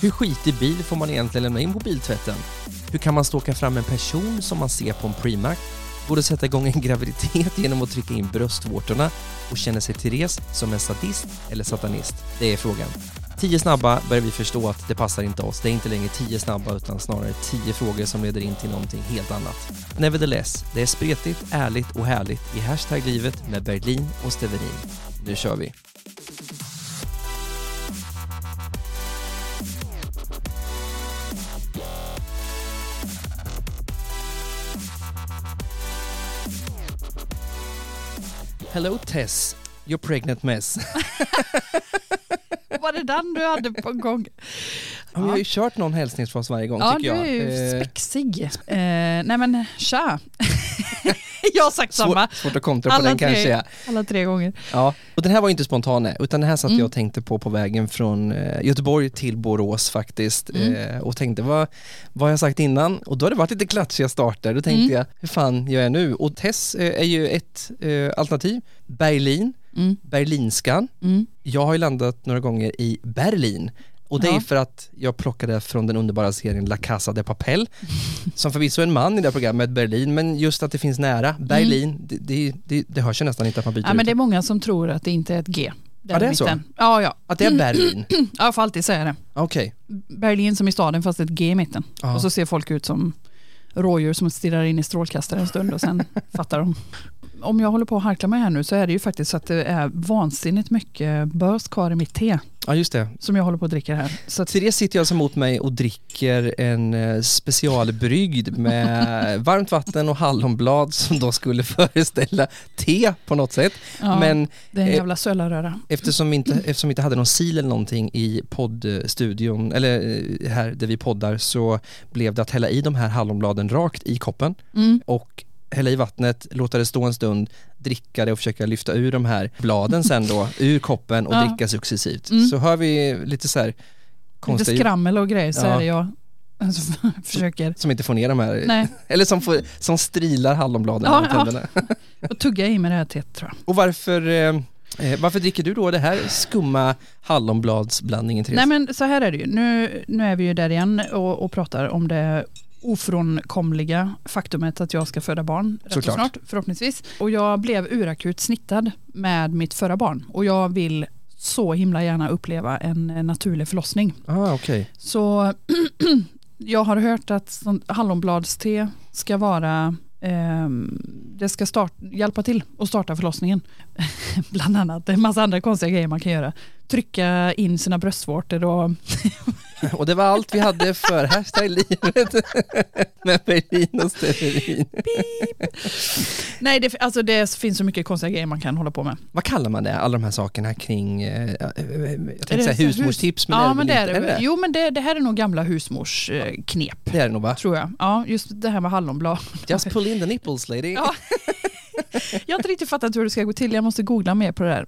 Hur skitig bil får man egentligen lämna in på biltvätten? Hur kan man ståka fram en person som man ser på en Premac? Går det att sätta igång en graviditet genom att trycka in bröstvårtorna och känner sig Therese som en sadist eller satanist? Det är frågan. Tio snabba börjar vi förstå att det passar inte oss. Det är inte längre tio snabba utan snarare tio frågor som leder in till någonting helt annat. Nevertheless, det är spretigt, ärligt och härligt i Hashtag-livet med Berlin och Steverin. Nu kör vi! Hello Tess, you're pregnant mess. Var det den du hade på gång? Ja. Vi har ju kört någon hälsningsfras varje gång ja, tycker jag. Ja, du är ju spexig. Eh, nej men tja. jag har sagt Svår, samma. Svårt att kontra på den tre, kanske. Ja. Alla tre gånger. Ja, och den här var inte spontan utan den här satt mm. jag och tänkte på på vägen från eh, Göteborg till Borås faktiskt mm. eh, och tänkte vad, vad har jag sagt innan? Och då har det varit lite klatschiga starter. Då tänkte mm. jag, hur fan gör jag nu? Och Tess eh, är ju ett alternativ. Berlin, mm. Berlinskan. Mm. Jag har ju landat några gånger i Berlin. Och det ja. är för att jag plockade från den underbara serien La Casa de Papel, som förvisso är en man i det här programmet, Berlin, men just att det finns nära, Berlin, mm. det, det, det, det hörs ju nästan inte att man byter ja, ut men Det är många som tror att det inte är ett G. Ja det är så? Ja, ja. Att det är Berlin? ja, jag får alltid säga det. Okej. Okay. Berlin som i staden fast ett G i mitten. Aha. Och så ser folk ut som rådjur som stirrar in i strålkastare en stund och sen fattar de. Om jag håller på att harkla mig här nu så är det ju faktiskt så att det är vansinnigt mycket bös kvar i mitt te. Ja just det. Som jag håller på att dricka här. Så att... Therese sitter alltså mot mig och dricker en eh, specialbrygd med varmt vatten och hallonblad som då skulle föreställa te på något sätt. Ja, Men, det är en eh, jävla sölarröra. Eftersom vi, inte, eftersom vi inte hade någon sil eller någonting i poddstudion, eller eh, här där vi poddar, så blev det att hälla i de här hallonbladen rakt i koppen mm. och hälla i vattnet, låta det stå en stund, dricka det och försöka lyfta ur de här bladen sen då ur koppen och ja. dricka successivt. Mm. Så hör vi lite så här konstiga... Lite skrammel och grejer så ja. är det jag alltså, försöker. Som inte får ner de här, Nej. eller som, får, som strilar hallonbladen ja, tänderna. Ja. och tugga i med det här teet tror jag. Och varför eh, eh, varför dricker du då det här skumma hallonbladsblandningen Therese? Nej men så här är det ju, nu, nu är vi ju där igen och, och pratar om det ofrånkomliga faktumet att jag ska föda barn rätt snart förhoppningsvis. Och jag blev urakut snittad med mitt förra barn och jag vill så himla gärna uppleva en naturlig förlossning. Ah, okay. Så jag har hört att hallonbladste ska vara eh, det ska start, hjälpa till att starta förlossningen. Bland annat, det är en massa andra konstiga grejer man kan göra. Trycka in sina bröstvårtor och Och det var allt vi hade för Hashtag livet med Berlin och Steverin. Nej, det, alltså det finns så mycket konstiga grejer man kan hålla på med. Vad kallar man det, alla de här sakerna kring, eh, eh jag tänkte säga husmorstips, men ja, det är men det är, det. det. Jo, men det, det, här är nog gamla husmorsknep. Det är det nog va? Tror jag. Ja, just det här med hallonblad. Just pull in the nipples lady. Ja. jag har inte riktigt fattat hur det ska gå till, jag måste googla mer på det där.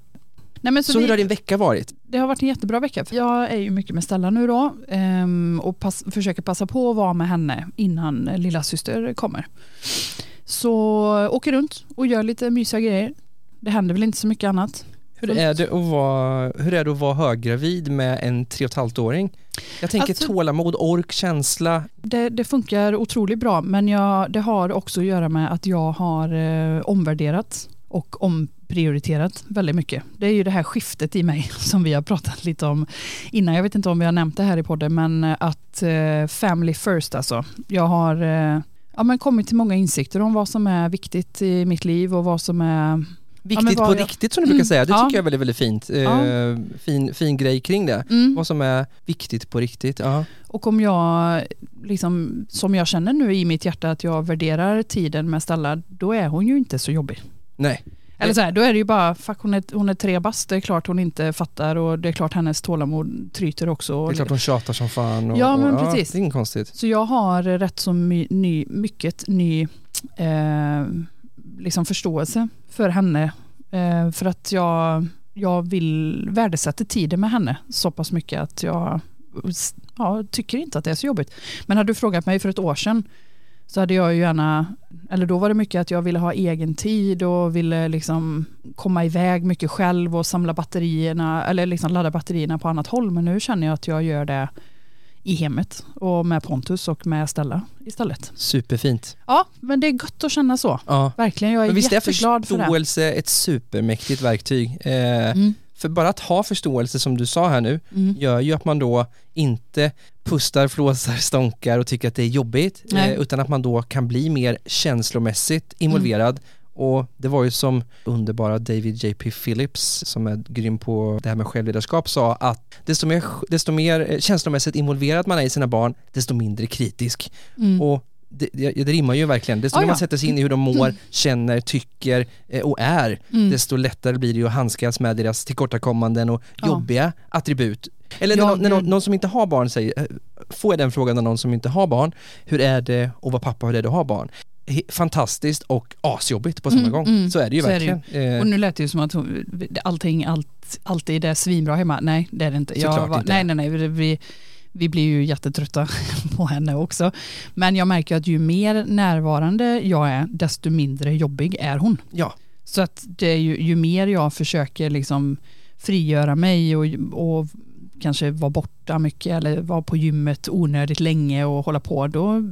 Nej, men så, så hur har din vecka varit? Det har varit en jättebra vecka. Jag är ju mycket med Stella nu då ehm, och pass, försöker passa på att vara med henne innan lilla syster kommer. Så åker runt och gör lite mysiga grejer. Det händer väl inte så mycket annat. Hur är det att vara, hur är det att vara höggravid med en tre och ett halvt åring? Jag tänker alltså, tålamod, ork, känsla. Det, det, funkar otroligt bra men jag, det har också att göra med att jag har eh, omvärderat och omprioriterat väldigt mycket. Det är ju det här skiftet i mig som vi har pratat lite om innan. Jag vet inte om vi har nämnt det här i podden, men att eh, family first alltså. Jag har eh, ja, men kommit till många insikter om vad som är viktigt i mitt liv och vad som är Viktigt ja, på jag... riktigt som du brukar säga, det ja. tycker jag är väldigt, väldigt fint. Ja. Fin, fin grej kring det. Mm. Vad som är viktigt på riktigt. Ja. Och om jag, liksom, som jag känner nu i mitt hjärta att jag värderar tiden med Stella, då är hon ju inte så jobbig. Nej. Eller så här, då är det ju bara, fuck hon är, hon är tre bast, det är klart hon inte fattar och det är klart hennes tålamod tryter också. Det är klart hon tjatar som fan. Och, ja men och, precis. Ja, det är inget konstigt. Så jag har rätt så my, ny, mycket ny eh, liksom förståelse för henne. Eh, för att jag, jag vill värdesätta tiden med henne så pass mycket att jag ja, tycker inte att det är så jobbigt. Men hade du frågat mig för ett år sedan så hade jag ju gärna, eller då var det mycket att jag ville ha egen tid och ville liksom komma iväg mycket själv och samla batterierna, eller liksom ladda batterierna på annat håll. Men nu känner jag att jag gör det i hemmet och med Pontus och med Stella istället. Superfint. Ja, men det är gott att känna så. Ja. Verkligen, jag är Men visst är jätteglad för det. förståelse ett supermäktigt verktyg? Eh, Mm, För bara att ha förståelse som du sa här nu mm, gör ju att man då inte pustar, flåsar, stånkar och tycker att det är jobbigt eh, utan att man då kan bli mer känslomässigt involverad och det var ju som underbara David J.P. Phillips som är grym på det här med självledarskap sa att desto mer, desto mer eh, känslomässigt involverad man är i sina barn desto mindre kritisk mm. och det, det, det rimmar ju verkligen, desto Ja, mer man sätter sig in i hur de mår, känner, tycker eh, och är Mm. desto lättare blir det ju att handskas med deras tillkortakommanden och Ja. jobbiga attribut. Eller Ja, när, någon, när någon, någon som inte har barn säger, eh, får jag den frågan av någon som inte har barn, hur är det att vara pappa, hur är det att ha barn? Fantastiskt och asjobbigt på samma Mm, gång. mm. Så är det ju Så är det ju. verkligen. Eh, Och nu lät det ju som att allting allt, alltid är svinbra hemma. Nej, det är det inte. Såklart var, inte. Nej, nej, nej. Vi, vi blir ju jättetrötta på henne också. Men jag märker att ju mer närvarande jag är, desto mindre jobbig är hon. ja, Så att det är ju, ju mer jag försöker liksom frigöra mig och, och kanske vara borta mycket eller vara på gymmet onödigt länge och hålla på, då,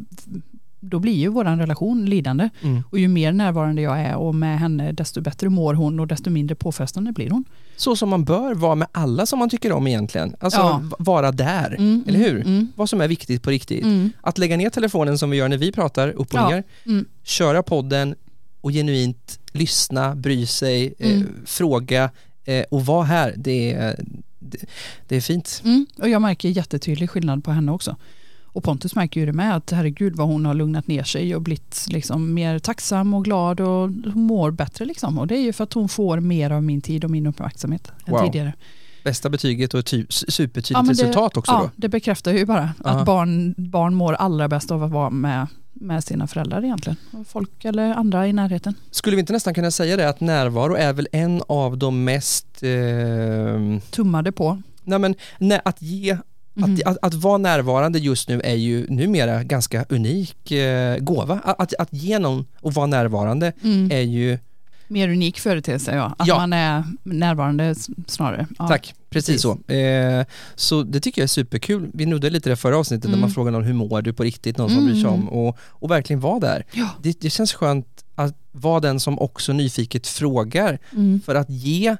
då blir ju vår relation lidande. mm. Och ju mer närvarande jag är och med henne, desto bättre mår hon och desto mindre påfrestande blir hon. så som man bör vara med alla som man tycker om egentligen. Alltså Ja. vara där, Mm, eller hur? Mm, Vad som är viktigt på riktigt. mm, Att lägga ner telefonen som vi gör när vi pratar upp och Ja. ner, mm, köra podden och genuint lyssna, bry sig, eh, Mm. fråga eh, och vara här, det är, det, det är fint. mm. Och jag märker jättetydlig skillnad på henne också. Och Pontus märker ju det med att herregud vad hon har lugnat ner sig och blivit liksom mer tacksam och glad och hon mår bättre liksom. Och det är ju för att hon får mer av min tid och min uppmärksamhet än Wow. tidigare. Bästa betyget och ett ty- supertydligt Ja, det- resultat också Ja, då. det bekräftar ju bara Ja. att barn, barn mår allra bäst av att vara med, med sina föräldrar egentligen. Folk eller andra i närheten. Skulle vi inte nästan kunna säga det att närvaro är väl en av de mest, eh, Tummade på. nej men nä, att ge Mhm. Att, att, att vara närvarande just nu är ju numera ganska unik eh, gåva. Att, att, att ge någon och vara närvarande Mm. är ju, Mer unik företeelse ja. Att Ja. man är närvarande snarare. Ja. tack, precis, precis. så. Eh, så det tycker jag är superkul. Vi nuddade lite det förra avsnittet Mm. där man frågar någon hur mår du på riktigt, någon som Mm. bryr sig om och, och verkligen vara där. Ja. Det, det känns skönt att vara den som också nyfiket frågar Mm. för att ge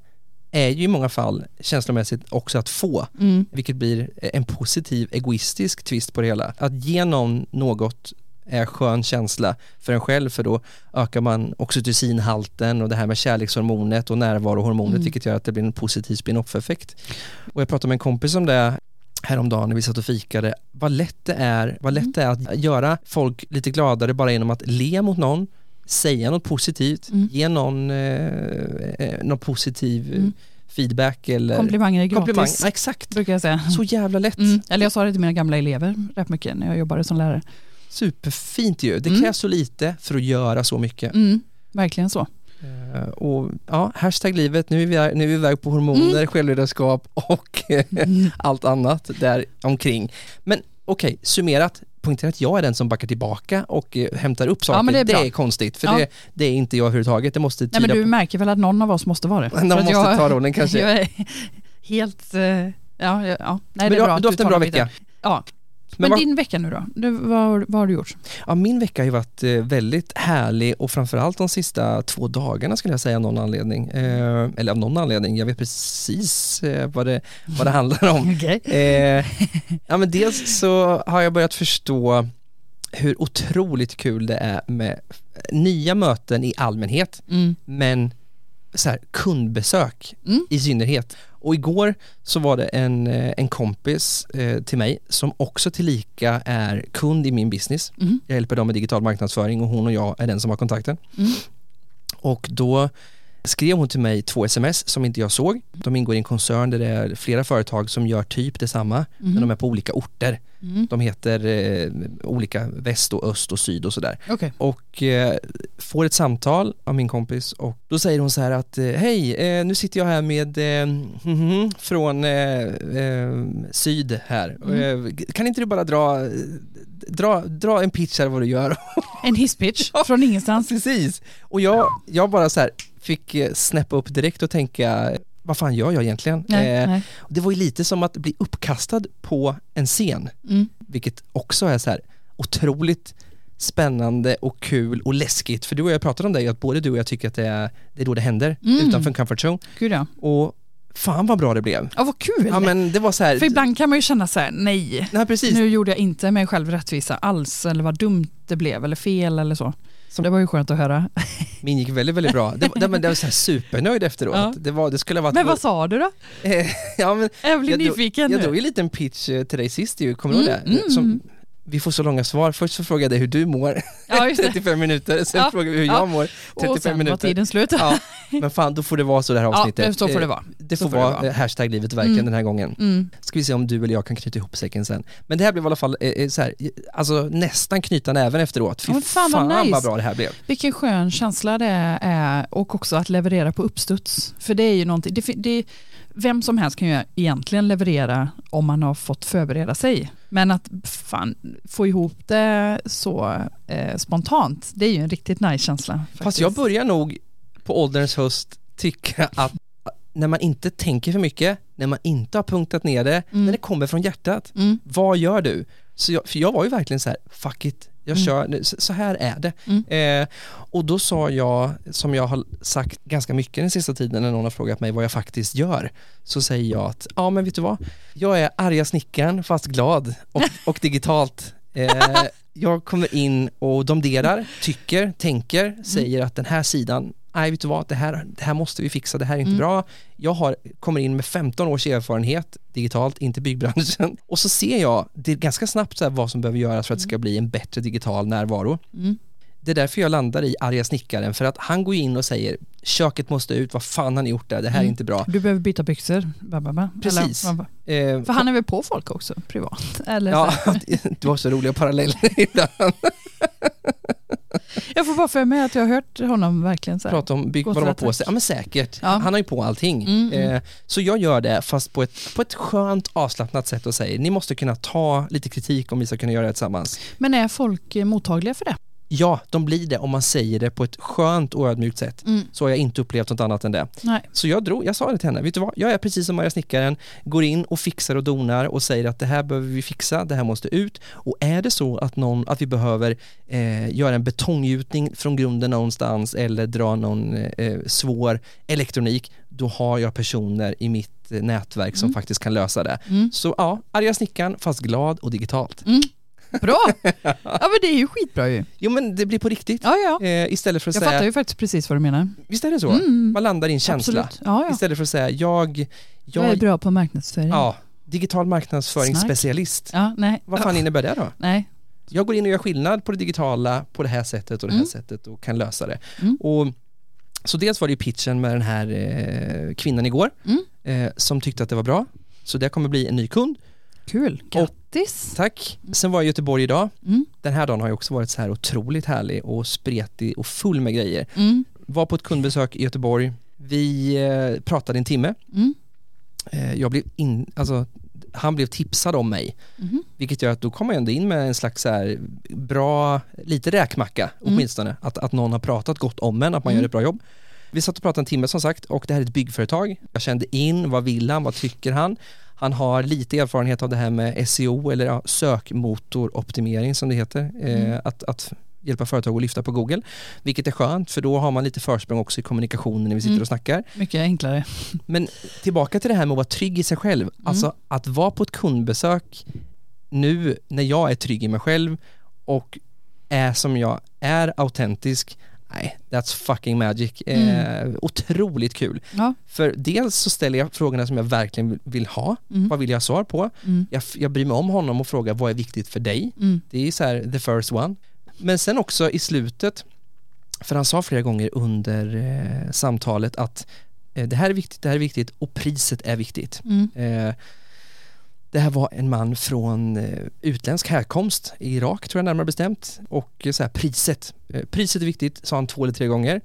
är ju i många fall känslomässigt också att få, Mm. vilket blir en positiv egoistisk twist på det hela. Att ge någon något är skön känsla för en själv för då ökar man oxytocinhalten och det här med kärlekshormonet och närvarohormonet Mm. vilket gör att det blir en positiv spin-off-effekt. Och jag pratade med en kompis om det häromdagen när vi satt och fikade, vad lätt det är, vad lätt det är att göra folk lite gladare bara genom att le mot någon, säga något positivt, Mm. ge någon eh, eh, någon positiv Mm. feedback eller Komplimanger är gratis. komplimang. Ja, exakt, Brukar jag säga. så jävla lätt. Mm. Eller jag sa det till mina gamla elever rätt mycket när jag jobbade som lärare. Superfint ju. Det Mm. krävs så lite för att göra så mycket. Mm. Verkligen så. Eh, och ja, hashtag livet, nu är vi, nu är vi iväg på hormoner, Mm. självledarskap och Mm. allt annat där omkring. Men okej, summerat, poängtera att jag är den som backar tillbaka och eh, hämtar upp saker. men det är bra. konstigt, för Ja. det, det är inte jag överhuvudtaget. Det måste Nej, men du på... märker väl att någon av oss måste vara det? Någon måste jag, ta rollen kanske. Jag är helt... eh, Ja, ja, ja. Nej, Men det du, är bra att du har haft en bra vecka. Ja. Men Men, din vecka nu då? Du, vad, vad har du gjort? Ja, min vecka har ju varit eh, väldigt härlig och framförallt de sista två dagarna skulle jag säga av någon anledning. Eh, eller av någon anledning, jag vet precis eh, vad, det, vad det handlar om. Okej. Eh, ja, men dels så har jag börjat förstå hur otroligt kul det är med nya möten i allmänhet, Mm. men så här, kundbesök Mm. i synnerhet. Och igår så var det en, eh, en kompis eh, till mig som också tillika är kund i min business. Mm. Jag hjälper dem med digital marknadsföring och hon och jag är den som har kontakten. Mm. Och då skrev hon till mig två sms som inte jag såg. De ingår i en koncern där det är flera företag som gör typ detsamma, men Mhm. de är på olika orter. Mm. De heter eh, olika väst och öst och syd och sådär. Okej. Och eh, får ett samtal av min kompis och då säger hon så här att eh, hej, eh, nu sitter jag här med mhm, från eh, syd här. Mm. Kan inte du bara dra, dra, dra en pitch här vad du gör? En hisspitch från ingenstans. Precis. Och jag, jag bara så här fick eh, snäppa upp direkt och tänka vad fan gör jag egentligen? Nej, Eh, nej. det var ju lite som att bli uppkastad på en scen. Mm. vilket också är så här otroligt spännande och kul och läskigt. För du och jag pratade om det, att både du och jag tycker att det är, det är då det händer, Mm. utanför en comfort zone. Gud ja. Och fan vad bra det blev. Ja, vad kul! Ja men det var så här, För ibland kan man ju känna så här, nej, nej precis, nu gjorde jag inte mig själv rättvisa alls, eller vad dumt det blev, eller fel eller så. Som- det var ju skönt att höra. min gick väldigt väldigt bra. Det, det, men det var så här supernöjd efteråt. Ja. Det, var, det skulle ha varit Men vad sa du då? ja, men Jag blir Jag nyfiken Jag drog ju en liten pitch eh, till dig sist ju, kommer du ihåg Mm, det? Som, vi får så långa svar. Först så frågade jag dig hur du mår, Ja, just det. 35 minuter, sen Ja, frågade vi hur ja. jag mår, Och 35 sen var minuter. tiden slut. Ja, men fan då får det vara så det här Ja, avsnittet. det, så får det Eh, vara. Det får får det vara vara. eh, hashtag livet verkligen Mm. den här gången. Mm. Ska vi se om du eller jag kan knyta ihop säcken sen. Men det här blev i alla fall eh, eh, så här, alltså nästan knyta näven efteråt. Fy Ja, men fan vad nice. vad bra det här blev. Vilken skön känsla det är och också att leverera på uppstuds. För det är ju någonting, det, det, vem som helst kan ju egentligen leverera om man har fått förbereda sig. Men att fan, få ihop det så eh, spontant, det är ju en riktigt nice känsla. Fast faktiskt. jag börjar nog på ålderns höst tycka att när man inte tänker för mycket, när man inte har punktat ner det, Mm. när det kommer från hjärtat, Mm, vad gör du? Så jag, för jag var ju verkligen så här, fuck it, jag Mm. kör, nu, så så här är det. Mm. Eh, och då sa jag, som jag har sagt ganska mycket den sista tiden när någon har frågat mig vad jag faktiskt gör, så säger jag att, ja men vet du vad, jag är arga snickaren fast glad och, och digitalt. Eh, jag kommer in och domderar, tycker, tänker, säger att den här sidan, nej vet du vad, det här, det här måste vi fixa, det här är inte Mm. bra. Jag har, kommer in med 15 års erfarenhet digitalt, inte byggbranschen. Och så ser jag det ganska snabbt så här vad som behöver göras för att det ska bli en bättre digital närvaro. mm, Det är därför jag landar i arga snickaren, för att han går in och säger köket måste ut, vad fan har ni gjort där, det här är Mm. inte bra. Du behöver byta byxor. Ba, ba, ba. Precis. Eller. Eh, För han är väl på folk också, privat? Eller Ja, du har så roliga paralleller ibland. Jag får bara för mig att jag har hört honom verkligen så här. Prata om bygg, vad de har på sig. Ja men säkert, Ja. han har ju på allting. Mm, mm. Eh, så jag gör det fast på ett, på ett skönt avslappnat sätt och säger ni måste kunna ta lite kritik om vi ska kunna göra det tillsammans. Men är folk mottagliga för det? Ja, de blir det om man säger det på ett skönt och ödmjukt sätt. Så har jag inte upplevt något annat än det. Nej. Så jag drog, jag sa det till henne, vet du vad, jag är precis som Maria Snickaren, går in och fixar och donar och säger att det här behöver vi fixa, det här måste ut och är det så att, någon, att vi behöver eh, göra en betonggjutning från grunden någonstans eller dra någon eh, svår elektronik, då har jag personer i mitt eh, nätverk som Mm. faktiskt kan lösa det. Mm. Så ja, arga snickaren fast glad och digitalt. Bra! ja men det är ju skitbra ju. Jo men det blir på riktigt. Ja, ja. Eh, istället för att Jag säga, fattar ju faktiskt precis vad du menar. visst är det så? Mm. Man landar i en känsla. Ja, ja. Istället för att säga, jag, Jag är jag bra på marknadsföring. ja, digital marknadsföringsspecialist. Ja, nej. Vad fan innebär det då? Nej. Jag går in och gör skillnad på det digitala på det här sättet och det här Mm. sättet och kan lösa det. Mm. Och, så dels var det ju pitchen med den här eh, kvinnan igår Mm. eh, som tyckte att det var bra. Så det kommer bli en ny kund. Kul. Grattis. Tack. Sen var jag i Göteborg idag. Mm. Den här dagen har ju också varit så här otroligt härlig och spretig och full med grejer. Mm. Var på ett kundbesök i Göteborg. Vi eh, pratade en timme. Mm. Eh, jag blev in, alltså, han blev tipsad om mig. Mhm. Vilket gör att då kommer jag ändå in med en slags så här bra, lite räkmacka Mm. åtminstone. Att, att någon har pratat gott om en, att man Mm. gör ett bra jobb. Vi satt och pratade en timme som sagt och det här är ett byggföretag. Jag kände in, vad vill han, vad tycker han? Han har lite erfarenhet av det här med SEO eller ja, sökmotoroptimering som det heter. Eh, Mm. att, att hjälpa företag att lyfta på Google. Vilket är skönt för då har man lite försprång också i kommunikationen när vi sitter Mm. och snackar. Mycket enklare. Men tillbaka till det här med att vara trygg i sig själv. Mm. Alltså att vara på ett kundbesök nu när jag är trygg i mig själv och är som jag är autentisk. Nej, that's fucking magic. Eh, otroligt kul. Ja. För dels så ställer jag frågorna som jag verkligen vill ha. Mm. Vad vill jag ha svar på? Mm. Jag, jag bryr mig om honom och frågar vad är viktigt för dig? Mm. Det är så här the first one. Men sen också i slutet, för han sa flera gånger under eh, samtalet att eh, det här är viktigt, det här är viktigt och priset är viktigt. Det här var en man från eh, utländsk härkomst, i Irak tror jag närmare bestämt. Och eh, så här, priset, eh, priset är viktigt, sa han två eller tre gånger.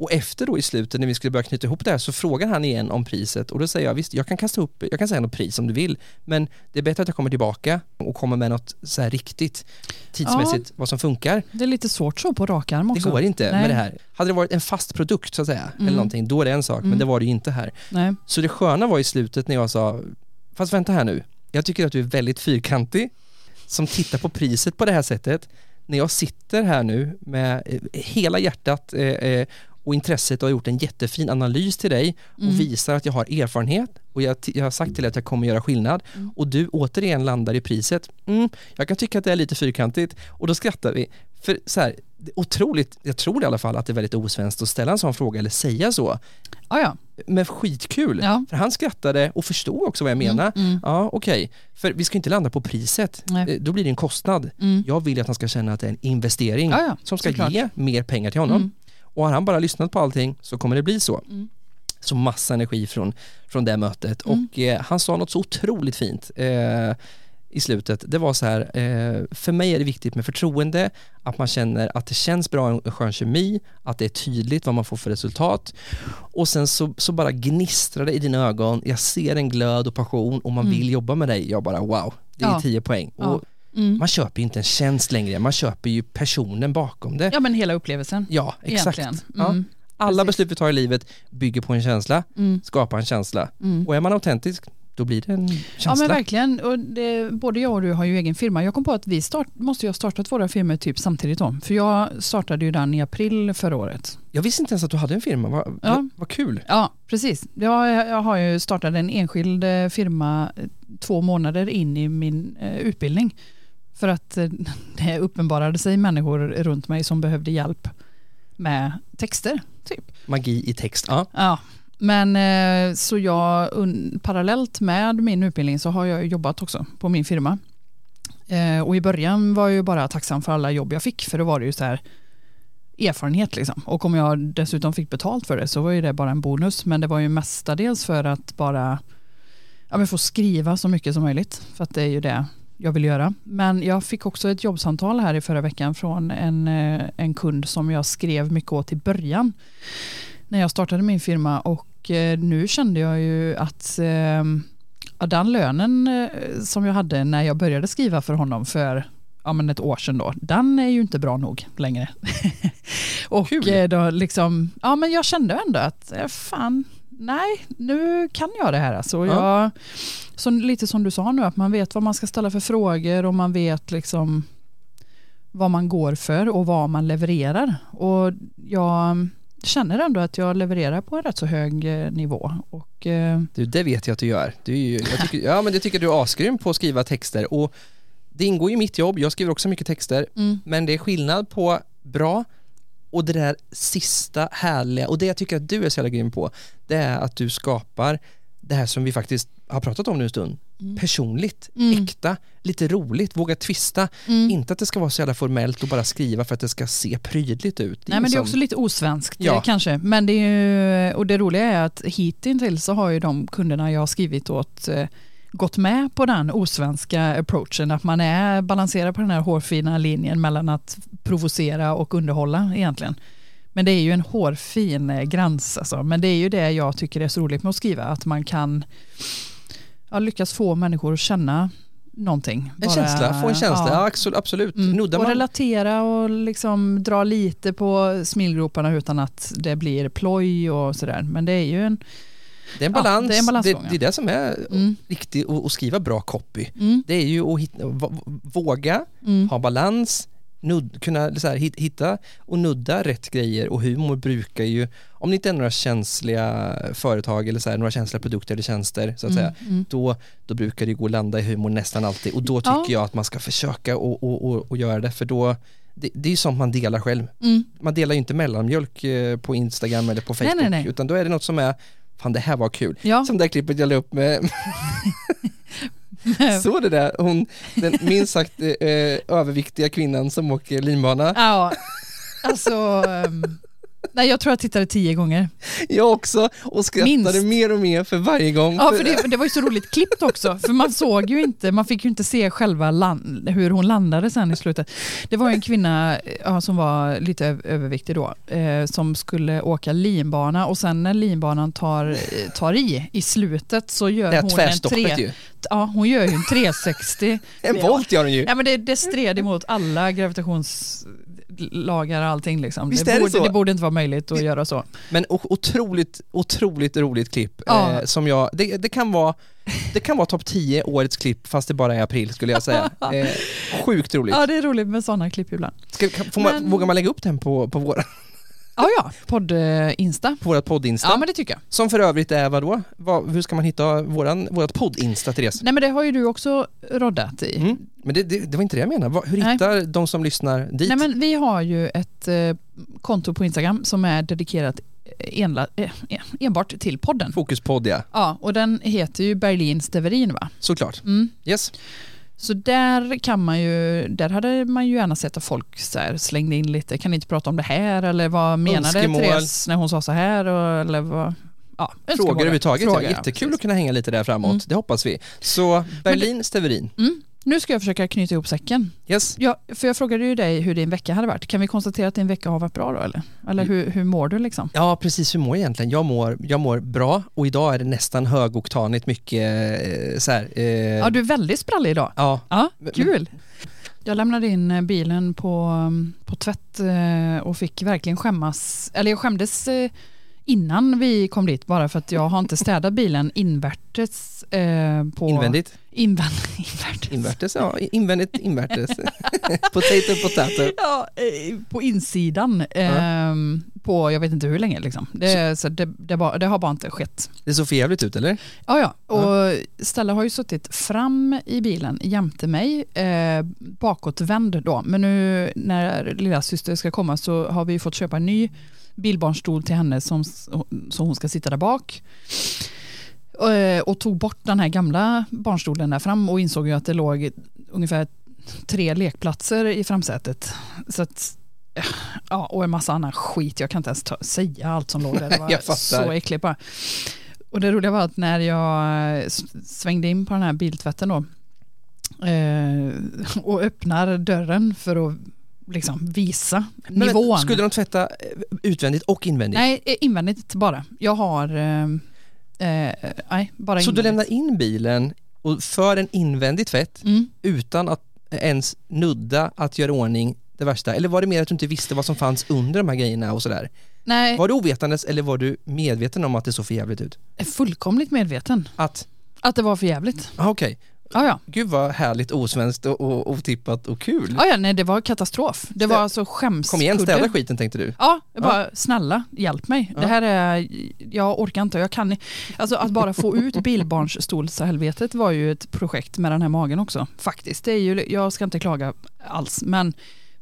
Och efter då i slutet när vi skulle börja knyta ihop det här så frågar han igen om priset och då säger jag visst, jag kan kasta upp, jag kan säga något pris om du vill, men det är bättre att jag kommer tillbaka och kommer med något så här riktigt tidsmässigt vad som funkar. Det är lite svårt så på rak arm Det också. går inte Nej. med det här. Hade det varit en fast produkt så att säga, Mm. eller någonting, då är det en sak, men Mm. det var det ju inte här. Nej. Så det sköna var i slutet när jag sa, fast vänta här nu, jag tycker att du är väldigt fyrkantig, som tittar på priset på det här sättet, när jag sitter här nu med eh, hela hjärtat eh, eh, och intresset och har gjort en jättefin analys till dig och Mm. visar att jag har erfarenhet och jag, jag har sagt till dig att jag kommer göra skillnad Mm. och du återigen landar i priset. Mm, jag kan tycka att det är lite fyrkantigt och då skrattar vi. För så här, otroligt, jag tror i alla fall att det är väldigt osvenskt att ställa en sån fråga eller säga så. Ja. Men skitkul, Ja. för han skrattade och förstod också vad jag menar. Mm, mm, Ja, okej. För vi ska inte landa på priset. Nej. Eh, Då blir det en kostnad. mm. Jag vill att han ska känna att det är en investering ja, som ska såklart. ge mer pengar till honom. Mm. Och har han bara lyssnat på allting så kommer det bli så. Mm. Så massa energi från, från det mötet. Mm. Och eh, han sa något så otroligt fint eh, i slutet. Det var så här, eh, för mig är det viktigt med förtroende, att man känner att det känns bra, en skön kemi, att det är tydligt vad man får för resultat. Och sen så, så bara gnistrar det i dina ögon, jag ser en glöd och passion och man Mm. vill jobba med dig. Jag bara wow, det är Ja. 10 poäng. Ja. Och Mm. man köper ju inte en tjänst längre, man köper ju personen bakom det. Ja men hela upplevelsen. Ja, exakt. Ja. Mm. Alla precis. beslut vi tar i livet bygger på en känsla, Mm. skapar en känsla. Mm. Och är man autentisk, då blir det en Ja känsla. men verkligen. Och det, både jag och du har ju egen firma. Jag kom på att vi start, måste ju ha startat våra firmor typ samtidigt om. För jag startade ju den i april förra året. Jag visste inte ens att du hade en firma, vad, Ja. vad, vad kul. Ja precis. Jag, jag har ju startat en enskild eh, firma eh, två månader in i min eh, utbildning. För att eh, det uppenbarade sig människor runt mig som behövde hjälp med texter. Typ. Magi i text, ja. Ja, men eh, så jag parallellt med min utbildning så har jag jobbat också på min firma. Eh, och i början var jag ju bara tacksam för alla jobb jag fick för då var det ju så här erfarenhet liksom. Och om jag dessutom fick betalt för det så var ju det bara en bonus. Men det var ju mestadels för att bara ja, men få skriva så mycket som möjligt. För att det är ju det jag vill göra. Men jag fick också ett jobbsamtal här i förra veckan från en, eh, en kund som jag skrev mycket åt i början när jag startade min firma och eh, nu kände jag ju att eh, ja, den lönen eh, som jag hade när jag började skriva för honom för ja, men ett år sedan då, den är ju inte bra nog längre. och Kul. eh, då liksom, ja men jag kände ändå att fan, nej, nu kan jag det här alltså. Ja. Jag, så lite som du sa nu, att man vet vad man ska ställa för frågor och man vet liksom vad man går för och vad man levererar. Och jag känner ändå att jag levererar på en rätt så hög eh, nivå. Och, eh, Du, det vet jag att du gör. Du ju, jag tycker, ja, men jag tycker du är asgrym på att skriva texter och det ingår i mitt jobb, jag skriver också mycket texter, mm, men det är skillnad på bra och det där sista härliga och det jag tycker att du är så jävla grym på, det är att du skapar det här som vi faktiskt har pratat om nu en stund, Mm. personligt, Mm. äkta, lite roligt, våga twista, mm. inte att det ska vara så jävla formellt och bara skriva för att det ska se prydligt ut. Nej men det är som- också lite osvenskt Ja. eh, kanske. Men det är ju, och det roliga är att hittills så har ju de kunderna jag har skrivit åt eh, gått med på den osvenska approachen. Att man är balanserar på den här hårfina linjen mellan att provocera och underhålla egentligen. Men det är ju en hårfin eh, gräns alltså. Men det är ju det jag tycker är så roligt med att skriva. Att man kan ja, lyckas få människor att känna någonting. En känsla, få en känsla, ja, absolut. absolut. Mm. Och man relatera och liksom dra lite på smilgroparna utan att det blir ploj och sådär. Men det är ju en... Det är en Ja, balans, det är en det, balansgång, det är det som är Mm, riktigt att skriva bra copy. mm, Det är ju att hitta, våga, mm, ha balans, nudd, kunna så här, hit- hitta och nudda rätt grejer och humor brukar ju, om det inte är några känsliga företag eller så här, några känsliga produkter eller tjänster så att säga, mm, mm. då, då brukar det gå att landa i humor nästan alltid och då tycker Ja. jag att man ska försöka och, och, och, och göra det för då det, det är ju sånt man delar själv. Mm. Man delar ju inte mellanmjölk eh, på Instagram eller på Nej, Facebook nej, nej. utan då är det något som är Fan det här var kul. Ja. Som det där klippet jag la upp med, så det där, hon, den minst sagt eh, överviktiga kvinnan som åker linbana. ja, alltså... um, nej, jag tror jag tittade tio gånger. Jag också och skrattade Minst. mer och mer för varje gång. Ja, För- det, det var ju så roligt klippt också. För man såg ju inte, man fick ju inte se själva land, hur hon landade sen i slutet. Det var ju en kvinna ja, som var lite överviktig då, eh, som skulle åka linbana och sen när linbanan tar, eh, tar i, i slutet så gör det hon en, tre, ju. ja, hon gör ju en 360. En volt gör hon ju. Ja, men det, det stred emot alla gravitations... lagar allting. Liksom. Visst det, det borde, så? det borde inte vara möjligt att göra så. Men otroligt, otroligt roligt klipp Ja. eh, som jag, det, det kan vara, det kan vara topp 10 årets klipp fast det bara är april skulle jag säga. Eh, sjukt roligt. Ja, det är roligt med sådana klipp ibland. Ska, kan, får man, Men- Vågar man lägga upp den på, på, våra, Ja, ja, podd-insta. på vårat podd-insta? Ja, men det tycker jag. Som för övrigt är vadå? Vad, hur ska man hitta våran, vårat podd-insta Therese? Nej, men det har ju du också roddat i. Mm. Men det, det, det var inte det jag menade. Hur Nej. hittar de som lyssnar dit? Nej, men vi har ju ett eh, konto på Instagram som är dedikerat enla, eh, enbart till podden. Fokuspodd ja, Ja, och den heter ju Berlin Steverin va? såklart. Mm. Yes. Så där kan man ju, där hade man ju gärna sett att folk så här slängde in lite, kan ni inte prata om det här eller vad menade Önskemål. Therese när hon sa så här och, eller vad, ja, Frågor överhuvudtaget. Frågor, ja. Jättekul precis. att kunna hänga lite där framåt, Mm. det hoppas vi. Så Berlin, Steverin. Mm. Nu ska jag försöka knyta ihop säcken. Yes. Ja, för jag frågade ju dig hur din vecka hade varit. Kan vi konstatera att din vecka har varit bra då eller? Eller Mm. hur, hur mår du liksom? Ja, precis. Hur mår jag egentligen? Jag mår, jag mår bra och idag är det nästan högoktanigt mycket eh, så här. Eh, Ja, du är väldigt sprallig idag. ja, Ja, kul. Jag lämnade in eh, bilen på, på tvätt eh, och fick verkligen skämmas. Eller jag skämdes innan vi kom dit bara för att jag har inte städat bilen invärtes. eh, På invändigt. Invän, invärtes. Invärtes, ja. Invändigt, invärtes. potato, potato. Ja, eh, på insidan. ehm, På jag vet inte hur länge. Liksom. Det, så det, det, bara, det har bara inte skett. Det såg för jävligt ut, eller? Ja, ja. Och Stella har ju suttit fram i bilen jämte mig, eh, bakåtvänd då. Men nu när lilla syster ska komma så har vi fått köpa en ny bilbarnstol till henne som, så hon ska sitta där bak. Eh, Och tog bort den här gamla barnstolen där fram och insåg ju att det låg ungefär tre lekplatser i framsätet. Så att, eh, ja, och en massa annan skit. Jag kan inte ens ta, säga allt som låg där. Det var så äckligt bara. Och det roliga var att när jag eh, svängde in på den här biltvätten då eh, och öppnar dörren för att liksom visa Men nivån. Skulle de tvätta eh, utvändigt och invändigt? Nej, eh, invändigt bara. Jag har, eh, eh, nej, bara Så du invändigt. lämnar in bilen och för en invändig tvätt Mm. utan att ens nudda att göra ordning det värsta? Eller var det mer att du inte visste vad som fanns under de här grejerna och sådär? Nej, Var du ovetandes eller var du medveten om att det såg för jävligt ut? fullkomligt medveten. Att, Att det var för jävligt. ah, okej, Ja, ja. gud vad härligt osvenskt och, och otippat och kul. Ja, ja, nej, det var katastrof. Det var alltså skämskudde. Kom igen, städa skiten tänkte du. Ja, jag bara snälla hjälp mig. Ja. Det här är, jag orkar inte. Jag kan, alltså att bara få ut bilbarnsstolshelvetet var ju ett projekt med den här magen också. Faktiskt. Det är ju, jag ska inte klaga alls, men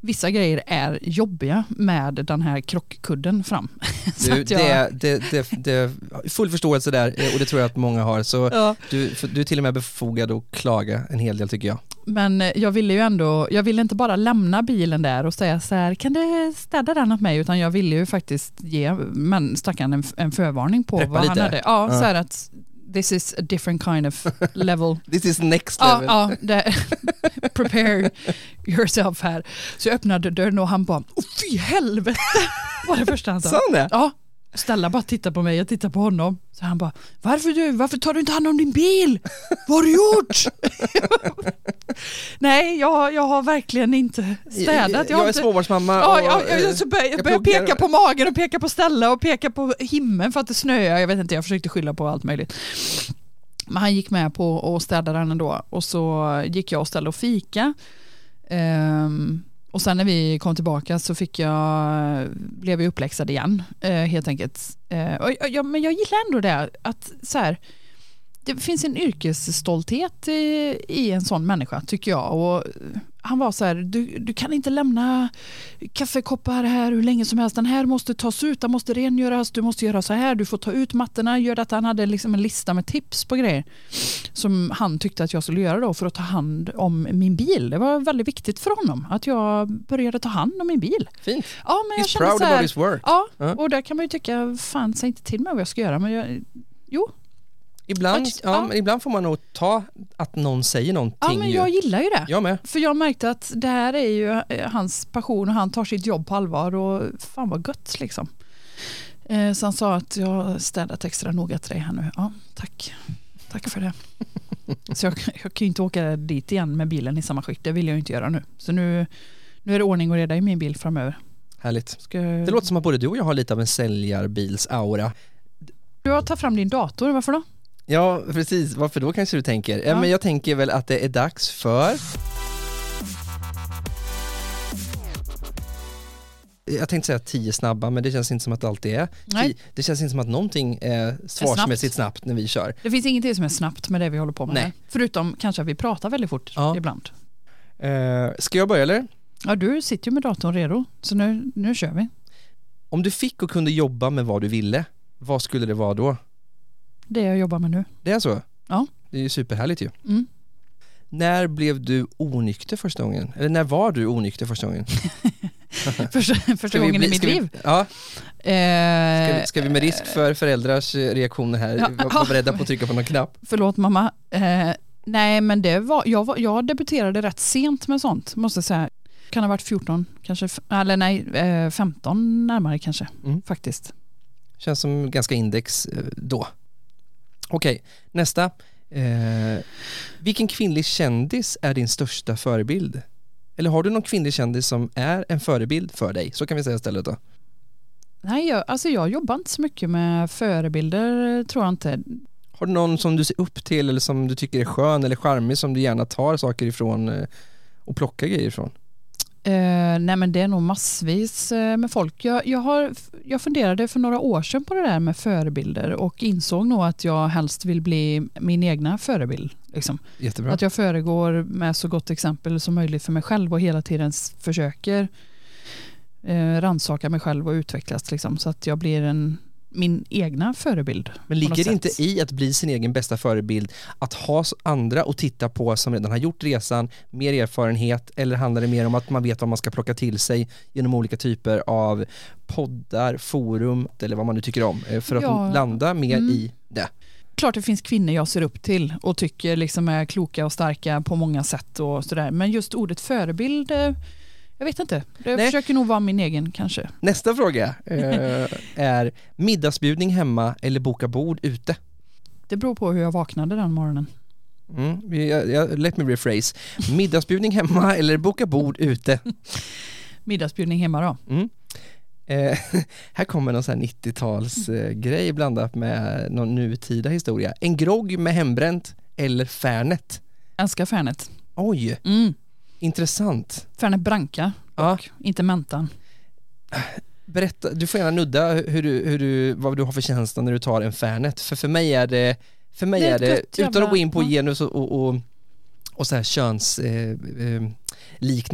vissa grejer är jobbiga med den här krockkudden fram. Du, jag- det, det, det, det, full förståelse där eh, och det tror jag att många har. Så Ja. du, du är till och med befogad att klaga en hel del tycker jag. Men jag ville ju ändå, jag ville inte bara lämna bilen där och säga så här, kan du städa den åt mig? Utan jag ville ju faktiskt ge men stackaren en, en förvarning på Preppa vad han lite. hade. Ja, Ja. så att this is a different kind of level. This is next Ja, level. ja det, prepare yourself här. Så jag öppnade dörren och han bara, Åh, fy helvete, var det första han sa. Sa han det? Ja, Stella bara tittar på mig, jag tittar på honom. Så han bara, varför, du, varför tar du inte hand om din bil? Vad har du gjort? Nej, jag, jag har verkligen inte städat. Jag, Jag, är inte, småbarnsmamma Ja, och, ja, jag, jag, så började, jag började peka på magen och peka på Stella och peka på himlen för att det snöar. Jag vet inte, jag försökte skylla på allt möjligt. Men han gick med på att städa den ändå och så gick jag och ställde och fika. Ehm, och sen när vi kom tillbaka så fick jag, blev jag uppläxad igen eh, helt enkelt. Eh, och, och, ja, men jag gillar ändå det att så här, det finns en yrkesstolthet i, i en sån människa tycker jag. Och han var så här, du, du kan inte lämna kaffekoppar här hur länge som helst. Den här måste tas ut, den måste rengöras, du måste göra så här, du får ta ut mattorna. Gör detta. Han hade liksom en lista med tips på grejer som han tyckte att jag skulle göra då för att ta hand om min bil. Det var väldigt viktigt för honom att jag började ta hand om min bil. Fint. Ja, men jag He's proud så about här, his work. Ja, Ja. och där kan man ju tycka, fan säg inte till mig vad jag ska göra. Men jag, jo, Ibland, ja, ja. ibland får man nog ta att någon säger någonting. ja, men ju. jag gillar ju det. jag med. För jag märkte att det här är ju eh, hans passion och han tar sitt jobb på allvar och fan vad gött liksom. Eh, Så han sa att jag har städat extra noga till dig här nu. Ja, tack. Tack för det. Så jag, jag kan ju inte åka dit igen med bilen i samma skick. Det vill jag ju inte göra nu. Så nu, Nu är det ordning och reda i min bil framöver. Härligt. Ska... Det låter som att både du och jag har lite av en säljarbils-aura. Du har tagit fram din dator, varför då? Ja, precis. Varför då kanske du tänker? Ja. Men jag tänker väl att det är dags för... Jag tänkte säga tio snabba, men det känns inte som att det alltid är. Nej. Det känns inte som att någonting är svarsmässigt snabbt. när vi kör. Det finns ingenting som är snabbt med det vi håller på med Nej. Förutom kanske att vi pratar väldigt fort Ja. ibland. Eh, ska jag börja eller? Ja, du sitter ju med datorn redo, så nu, nu kör vi. Om du fick och kunde jobba med vad du ville, vad skulle det vara då? Det jag jobbar med nu. Det är så? Ja. Det är ju superhärligt ju. Mm. När blev du onykter första gången? Eller när var du onykter första gången? Första, Ska första gången bli- i mitt ska vi- liv. Ja, ska Eh, vi, ska vi med risk för föräldrars eh, reaktioner här Ja. vara beredda på att trycka på någon knapp? Förlåt mamma. Eh, nej, men det var, jag, var, jag debuterade rätt sent med sånt, måste jag säga. Kan ha varit 14, kanske, eller nej, eh, 15 närmare kanske, Mm. faktiskt. Känns som ganska index eh, då. Okej, nästa. Eh, vilken kvinnlig kändis är din största förebild? Eller har du någon kvinnlig kändis som är en förebild för dig? Så kan vi säga istället då. Nej, jag, alltså jag jobbar inte så mycket med förebilder, tror jag inte. Har du någon som du ser upp till eller som du tycker är skön eller charmig som du gärna tar saker ifrån eh, och plockar grejer ifrån? Eh, nej men det är nog massvis eh, med folk. Jag, jag, har, jag funderade för några år sedan på det där med förebilder och insåg nog att jag helst vill bli min egna förebild. Liksom. Jättebra. Att jag föregår med så gott exempel som möjligt för mig själv och hela tiden försöker eh, rannsaka mig själv och utvecklas liksom, så att jag blir en, min egna förebild. Men ligger det inte i att bli sin egen bästa förebild att ha andra att titta på som redan har gjort resan, mer erfarenhet eller handlar det mer om att man vet vad man ska plocka till sig genom olika typer av poddar, forum eller vad man nu tycker om eh, för att Ja. landa mer Mm. i det? Klart det finns kvinnor jag ser upp till och tycker liksom är kloka och starka på många sätt och sådär. Men just ordet förebild, eh, jag vet inte. Jag Nej. försöker nog vara min egen kanske. Nästa fråga eh, är middagsbjudning hemma eller boka bord ute? Det beror på hur jag vaknade den morgonen. Mm, jag, jag, let me rephrase. Middagsbjudning hemma eller boka bord ute? Middagsbjudning hemma då. Mm. Eh, här kommer någon sån här 90-tals eh, blandat med någon nutida historia. En grogg med hembränt eller Fernet? Älskar Fernet. Oj, Mm. Intressant. Fernet Branca, Ja, inte mentan. berätta, du får gärna nudda hur du, hur du, vad du har för känsla när du tar en Fernet. För för mig är det, för mig Det är är det, utan att gå in på ja. genus och, och, och, och så här köns eh, eh,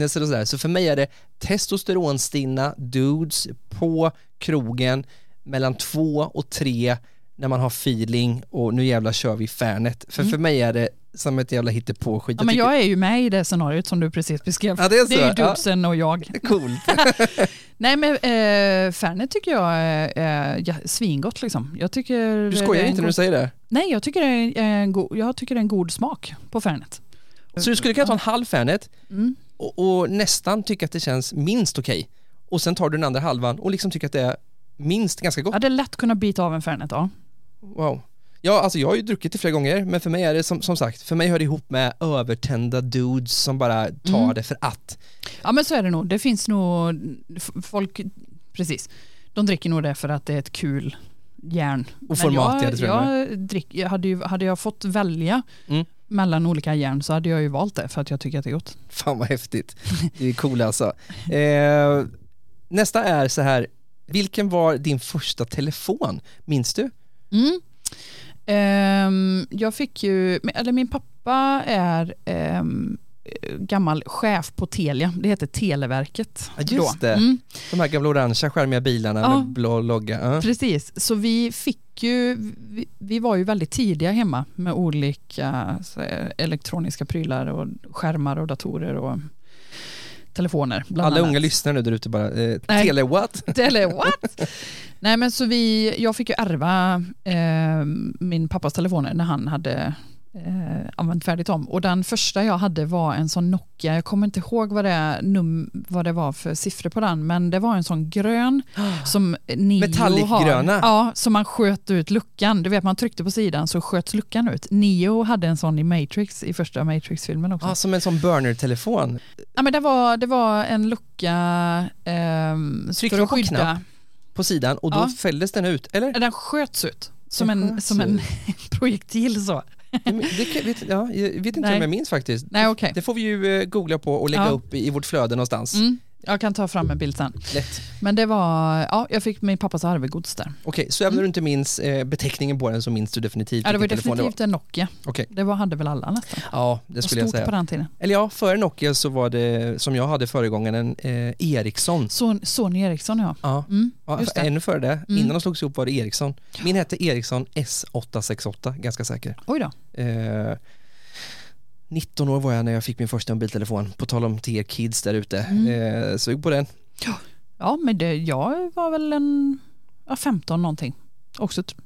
och sådär, så för mig är det testosteronstinna dudes på krogen mellan två och tre när man har feeling och nu jävla kör vi Fernet. För Mm. för mig är det som ett jävla hittepåskit. Ja, men jag är ju med i det scenariot som du precis beskrev. Ja, det är så? Det är ju Ja. dudesen och jag. Coolt. Nej men eh, Fernet tycker jag är, är ja, svingott liksom. Jag tycker Du skojar inte när du säger det? Nej, jag tycker, det är en god, jag tycker det är en god smak på Fernet. Så du skulle kunna ta en halv Fernet Mm. och, och nästan tycka att det känns minst okej och sen tar du den andra halvan och liksom tycker att det är minst ganska gott. Ja, det är lätt att kunna bita av en Fernet, ja. Wow. Ja, alltså jag har ju druckit det flera gånger, men för mig är det som, som sagt, för mig hör det ihop med övertända dudes som bara tar Mm. det för att. Ja men så är det nog. Det finns nog folk, precis. De dricker nog det för att det är ett kul järn. Men format, ja, jag, jag jag drick, jag hade, ju, hade jag fått välja Mm. mellan olika järn så hade jag ju valt det för att jag tycker att det är gott. Fan vad häftigt. Det är cool alltså. Eh, nästa är så här, vilken var din första telefon? Minns du? Mm. Ehm, jag fick ju, eller min pappa är ehm, gammal chef på Telia. Det heter Televerket. Ja, just då. det. Mm. De här gamla orangea skärmiga bilarna Ja. med blå logga. Ja. Precis, så vi fick ju, vi, vi var ju väldigt tidiga hemma med olika här, elektroniska prylar och skärmar och datorer och telefoner. Alla annat. unga lyssnare nu där ute bara, eh, tele what? Eller what? Nej men så vi, jag fick ju ärva eh, min pappas telefoner när han hade eh, använt färdigt om. Och den första jag hade var en sån Nokia, jag kommer inte ihåg vad det, num, vad det var för siffror på den, men det var en sån grön som Neo Metallic-gröna? har. Ja, som man sköt ut luckan. Du vet, man tryckte på sidan så sköts luckan ut. Neo hade en sån i Matrix, i första Matrix-filmen också. Ah, som en sån burner-telefon. Ja, men det, var, det var en lucka ehm, Tryckte för att skydda. knapp? På sidan och då Ja. fälldes den ut, eller? Den sköts ut som Den en, som en ut. projektil så. Det, vet, ja, jag vet inte Nej. om jag minns faktiskt. Nej, okej. Det får vi ju eh, googla på och lägga Ja. upp i, i vårt flöde någonstans. Mm, jag kan ta fram en bild sen. Lätt. Men det var, ja, jag fick min pappas arvegods där. Okej, så även om du inte minns eh, beteckningen på den så minns du definitivt Ja, det var vilken telefon definitivt en Nokia. det var. Okej, Det var, hade väl alla nästan. ja det Det skulle jag stort på säga. den tiden. Eller ja, före Nokia så var det, som jag hade föregångaren, eh, Ericsson. Son, Sony Ericsson ja. Ja, Mm, ja det. ännu före det. Mm. Innan de slogs ihop var det Ericsson. Min hette Ericsson S868, ganska säker. Oj då. Eh, 19 år var jag när jag fick min första mobiltelefon, på tal om till er kids där ute. Mm. Eh, sug på den. Ja, men det, jag var väl en ja, 15 någonting också tror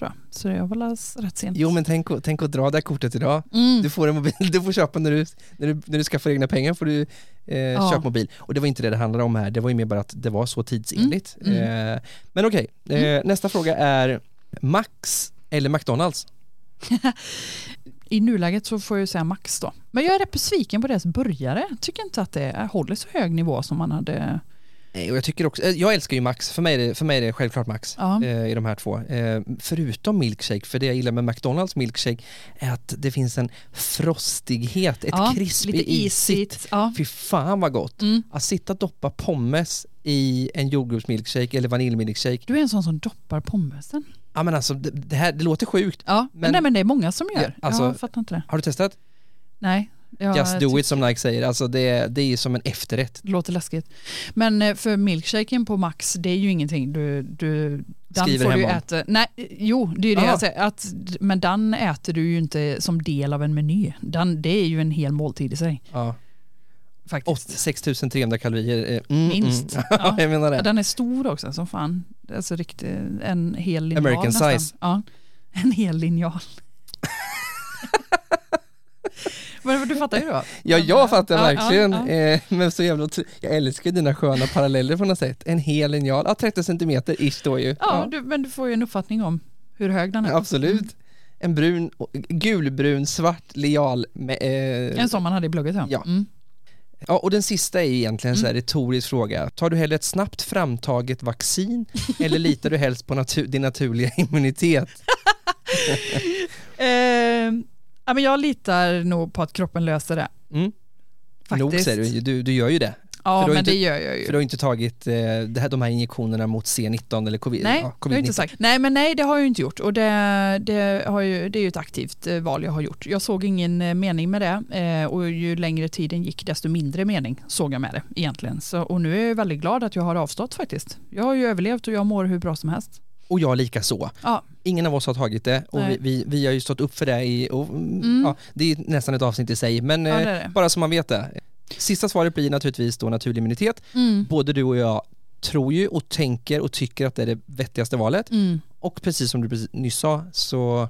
jag. Så jag var rätt sent. Jo men tänk, tänk att dra det här kortet idag. Mm. Du får en mobil, du får köpa när du, när du, när du skaffar egna pengar får du eh, Ja. köpa mobil. Och det var inte det det handlade om här, det var ju mer bara att det var så tidsenligt. Mm, mm. Eh, men okej, eh, nästa fråga är Max eller McDonalds? I nuläget så får jag säga Max då. Men jag är rätt besviken på deras burgare. Tycker inte att det håller så hög nivå som man hade. Och jag tycker också, eh, jag älskar ju Max, för mig är det, för mig är det självklart Max Ja. eh, i de här två. Eh, förutom milkshake, för det jag gillar med McDonalds milkshake är att det finns en frostighet, ett ja, krisp lite isigt. isigt. Ja. Fy fan vad gott! Mm. Att sitta och doppa pommes i en jordgubbsmilkshake eller vaniljmilkshake. Du är en sån som doppar pommesen. Ja men alltså det, det här, det låter sjukt. Ja, men, Men- nej, men det är många som gör. Ja, alltså- jag fattar inte det. Har du testat? Nej. Just do tycker it som Nike säger, alltså det, det är ju som en efterrätt. Det låter läskigt. Men eh, för milkshaken på Max, det är ju ingenting du... du den Skriver får du hem om. äta. Nej, jo, det är det Ah. jag säger. Att, men den äter du ju inte som del av en meny. Den, det är ju en hel måltid i sig. Ja. Faktiskt. 6300 kalorier. eh, Mm, Minst. Mm. Ja. jag menar Ja, det. den är stor också som fan. Alltså riktigt, en hel linjal American nästan. size. Ja, en hel linjal. Men du fattar ju då. Ja, jag fattar Ja, verkligen. ja, ja. Eh, men så jävla Jag älskar dina sköna paralleller på något sätt. En hel linjal, ja 30 centimeter ish då ju. Ja, du, men du får ju en uppfattning om hur hög den är. Absolut. En brun, gulbrun, svart linjal med, eh, En sån man hade i blogget ja. Ja. Mm. Ja, och den sista är egentligen här Mm. retorisk fråga. Tar du hellre ett snabbt framtaget vaccin eller litar du helst på natu- din naturliga immunitet? Eh, ja, men jag litar nog på att kroppen löser det. Mm. Faktiskt. Nog säger du, du, du gör ju det. Ja, men inte- det gör jag ju. För du har inte tagit eh, här, de här injektionerna mot C19 eller covid, Nej, ja, jag inte covid-19. sagt. Nej, men nej, det har jag inte gjort. Och det, det, har ju, det är ju ett aktivt eh, val jag har gjort. Jag såg ingen eh, mening med det eh, och ju längre tiden gick desto mindre mening såg jag med det egentligen. Så, och nu är jag väldigt glad att jag har avstått faktiskt. Jag har ju överlevt och jag mår hur bra som helst. Och jag lika så. Ja, Ingen av oss har tagit det och vi, vi, vi har ju stått upp för det i, och, mm. Ja, det är nästan ett avsnitt i sig, men Ja, eh, det är det. bara så man vet det. Sista svaret blir naturligtvis då naturlig immunitet. mm. Både du och jag tror ju och tänker och tycker att det är det vettigaste valet. Mm. Och precis som du nyss sa, så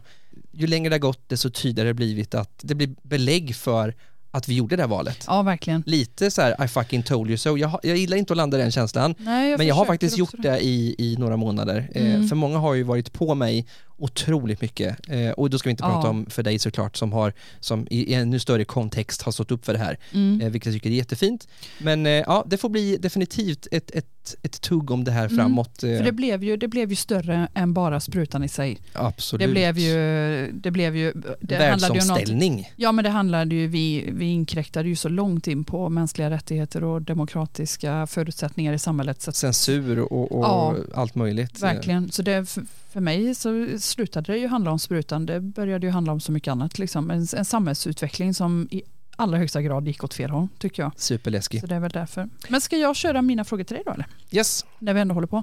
ju längre det har gått desto tydligare har det blivit att det blir belägg för att vi gjorde det här valet. ja verkligen. Lite så här, I fucking told you so. Jag, jag gillar inte att landa i den känslan, Nej, men jag har faktiskt gjort det i, i några månader. Eh, Mm. för många har ju varit på mig otroligt mycket. Eh, och då ska vi inte prata Ja. om för dig såklart som har, som i ännu större kontext har stått upp för det här, Mm. eh, vilket jag tycker är jättefint. Men eh, ja, det får bli definitivt ett, ett, ett tugg om det här Mm. framåt. Eh, För det blev, ju, det blev ju större än bara sprutan i sig. absolut. Det blev ju, det blev ju, det handlade ju något, Världsomställning. Ja men det handlade ju, vi, vi inkräktade ju så långt in på mänskliga rättigheter och demokratiska förutsättningar i samhället. Så att, Censur och, och Ja. allt möjligt. verkligen, så det, för, mig så slutade det ju handla om sprutan. Det började ju handla om så mycket annat. Liksom. En, en samhällsutveckling som i allra högsta grad gick åt fel håll tycker jag. Superläskig. Så det är väl därför. Men ska jag köra mina frågor till dig då eller? Yes. när vi ändå håller på.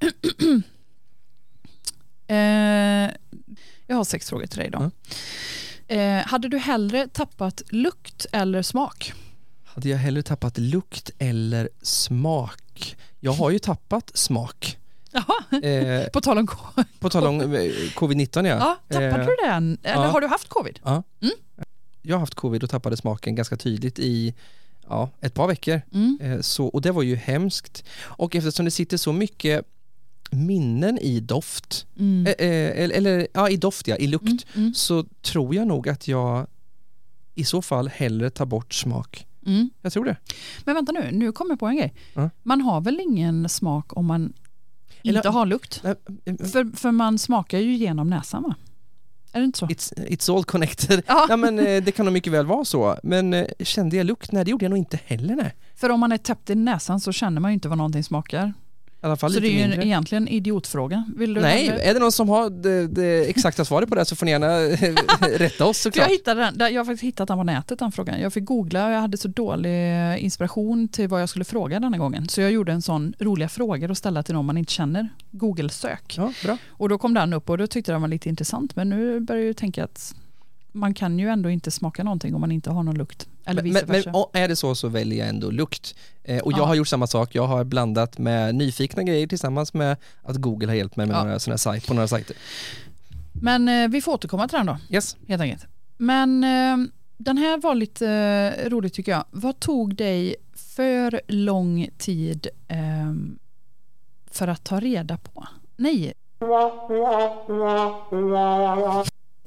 eh, jag har sex frågor till dig då. Eh, hade du hellre tappat lukt eller smak? Hade jag hellre tappat lukt eller smak? Jag har ju tappat smak. Jaha, Eh, på tal om på tal om eh, covid-19 ja. Ja, tappade Eh, du den? Eller ja. har du haft covid? Jag har haft covid och tappade smaken ganska tydligt i ja, ett par veckor. Mm. Eh, så, och det var ju hemskt. Och eftersom det sitter så mycket minnen i doft, Mm. eh, eh, eller, eller ja, i doft ja, i lukt, Mm. Mm. så tror jag nog att jag i så fall hellre tar bort smak. Mm. Jag tror det. Men vänta nu, nu kommer jag på en grej. Ja. Man har väl ingen smak om man Eller- inte har lukt? Nej, eh, För, för man smakar ju genom näsan va? Är det inte så? It's, it's all connected. Ja. Ja, men, eh, det kan nog mycket väl vara så. Men eh, kände jag lukt? Nej, det gjorde jag nog inte heller. Nej. För om man är täppt i näsan så känner man ju inte vad någonting smakar. Så det är ju mindre. en, egentligen en idiotfråga. Vill du Nej, är det någon som har det, det exakta svaret på det så får ni gärna rätta oss såklart. jag, hittade den, jag har faktiskt hittat den på nätet den frågan. Jag fick googla och jag hade så dålig inspiration till vad jag skulle fråga denna gången. Så jag gjorde en sån roliga frågor att ställa till någon man inte känner. Google-sök. Ja, bra. Och då kom den upp och då tyckte jag den var lite intressant. Men nu börjar jag ju tänka att man kan ju ändå inte smaka någonting om man inte har någon lukt. Eller Men, vice men, versa. är det så så väljer jag ändå lukt. Eh, och jag Ja. har gjort samma sak. Jag har blandat med nyfikna grejer tillsammans med att Google har hjälpt mig med Ja. några såna sajt, på några sajter. Men eh, vi får återkomma till den då, Yes. helt enkelt. Men eh, den här var lite eh, rolig tycker jag. Vad tog dig för lång tid eh, för att ta reda på? Nej.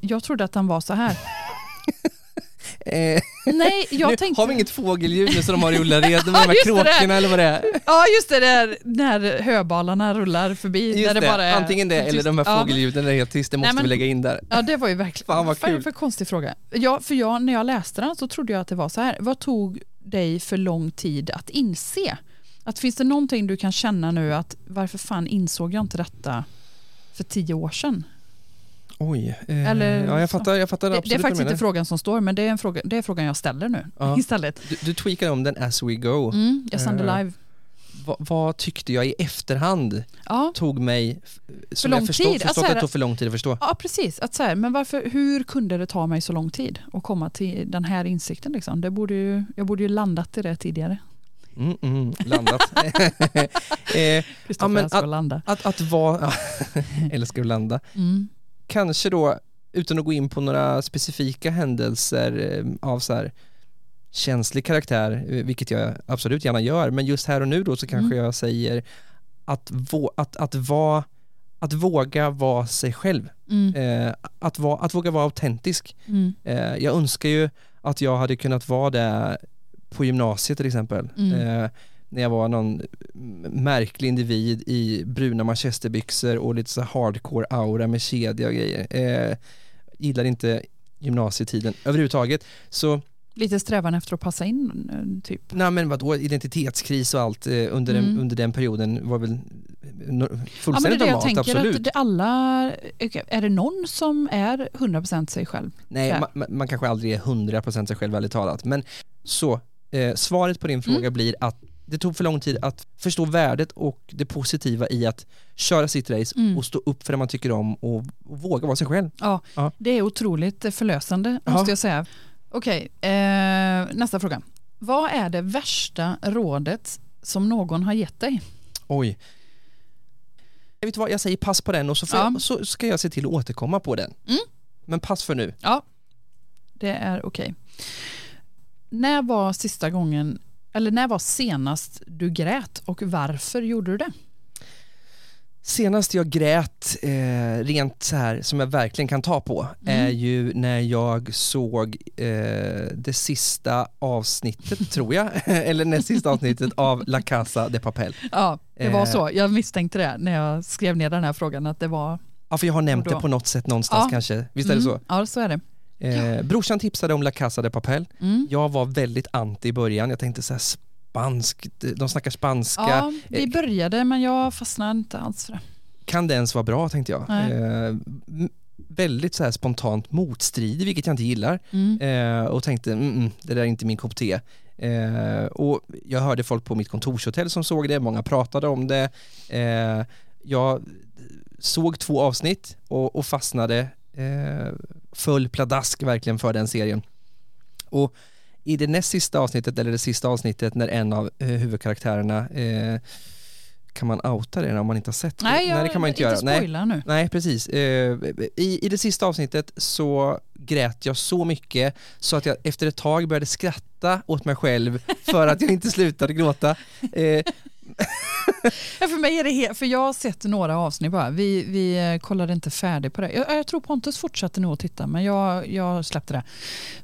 Jag trodde att den var så här. Eh, Nej, jag nu tänkte... har vi inget fågelljud nu som de har i Ullared med de här det kråkorna eller vad det är. Ja, just det, där, när höbalarna rullar förbi. Just det det, bara är antingen det eller de här Ja. fågelljuden är helt tyst, det måste men- vi lägga in där. Ja, det var ju verkligen... Fan, vad det kul. för konstig fråga? Ja, för jag, när jag läste den så trodde jag att det var så här. Vad tog dig för lång tid att inse? Att finns det någonting du kan känna nu att varför fan insåg jag inte detta för tio år sedan? Oj, eh, Eller ja, jag fattar, jag fattar Det, absolut det är vad faktiskt inte frågan som står, men det är, en fråga, det är frågan jag ställer nu Ja. istället. Du, du tweakar om den as we go. Mm, jag sänder Eh, live. Va, vad tyckte jag i efterhand Ja. tog mig, som lång jag förstått, tid. förstått Alltså, att det tog för lång tid att förstå. Ja, precis. Att så här, men varför, hur kunde det ta mig så lång tid att komma till den här insikten? Liksom? Det borde ju, jag borde ju landat i det tidigare. Mm, mm, landat. eh, Kristoffer men att landa. att, att vara, ja, älskar att landa. Mm. Kanske då, utan att gå in på några specifika händelser eh, av så här känslig karaktär, eh, vilket jag absolut gärna gör, men just här och nu då så kanske Mm. jag säger att, vå, att, att, vara, att våga vara sig själv. Mm. Eh, att, vara, att våga vara autentisk. Mm. Eh, jag önskar ju att jag hade kunnat vara det på gymnasiet till exempel. Mm. Eh, när jag var någon märklig individ i bruna manchesterbyxor och lite så hardcore aura med kedja och grejer. Eh, gillar inte gymnasietiden överhuvudtaget. Så, Lite strävan efter att passa in, typ. nej men vadå, identitetskris och allt eh, under, den, Mm. under den perioden var väl Ja, fullständigt jag normalt, tänker, absolut. att det alla, är det någon som är 100% sig själv? Nej, man, man- man kanske aldrig är 100% sig själv ärligt talat. Men så, eh, svaret på din fråga Mm. blir att det tog för lång tid att förstå värdet och det positiva i att köra sitt race Mm. och stå upp för det man tycker om och, och våga vara sig själv. Ja, Ja. det är otroligt förlösande Ja. måste jag säga. Okej, eh, nästa fråga. Vad är det värsta rådet som någon har gett dig? Oj. Jag vet vad, jag säger pass på den och så, Ja. jag, så ska jag se till att återkomma på den. Mm. Men pass för nu. Ja, det är okej. När var sista gången, eller när var senast du grät och varför gjorde du det? Senast jag grät eh, rent så här som jag verkligen kan ta på Mm. är ju när jag såg eh, det sista avsnittet tror jag, eller näst sista avsnittet av La Casa de Papel. Ja, det var Eh. så. Jag misstänkte det när jag skrev ner den här frågan att det var... Ja för jag har nämnt det på något sätt någonstans Ja. kanske, visst är det Mm, så? Ja, så är det. Eh, brorsan tipsade om La Casa de Papel, Mm. jag var väldigt anti i början, jag tänkte så här spanskt, de snackar spanska, Ja, vi eh, började men jag fastnade inte alls för det. kan det ens vara bra tänkte jag. Eh, väldigt så här spontant motstridig, vilket jag inte gillar. Mm. Eh, och tänkte, mm, mm, det där är inte min kopp te. Eh, och jag hörde folk på mitt kontorshotell som såg det, många pratade om det. Eh, jag såg två avsnitt och, och fastnade, eh, föll pladask verkligen för den serien. Och i det näst sista avsnittet, eller det sista avsnittet, när en av eh, huvudkaraktärerna eh, kan man outa det om man inte har sett det? Nej, jag, Nej det kan man inte, göra. inte spoila nu. Nej, precis. Eh, I, I det sista avsnittet så grät jag så mycket så att jag efter ett tag började skratta åt mig själv för att jag inte slutade gråta. Ja, för mig är det helt, för jag har sett några avsnitt bara. Vi, vi eh, kollade inte färdigt på det. Jag, jag tror Pontus fortsatte nog att titta men jag, jag släppte det.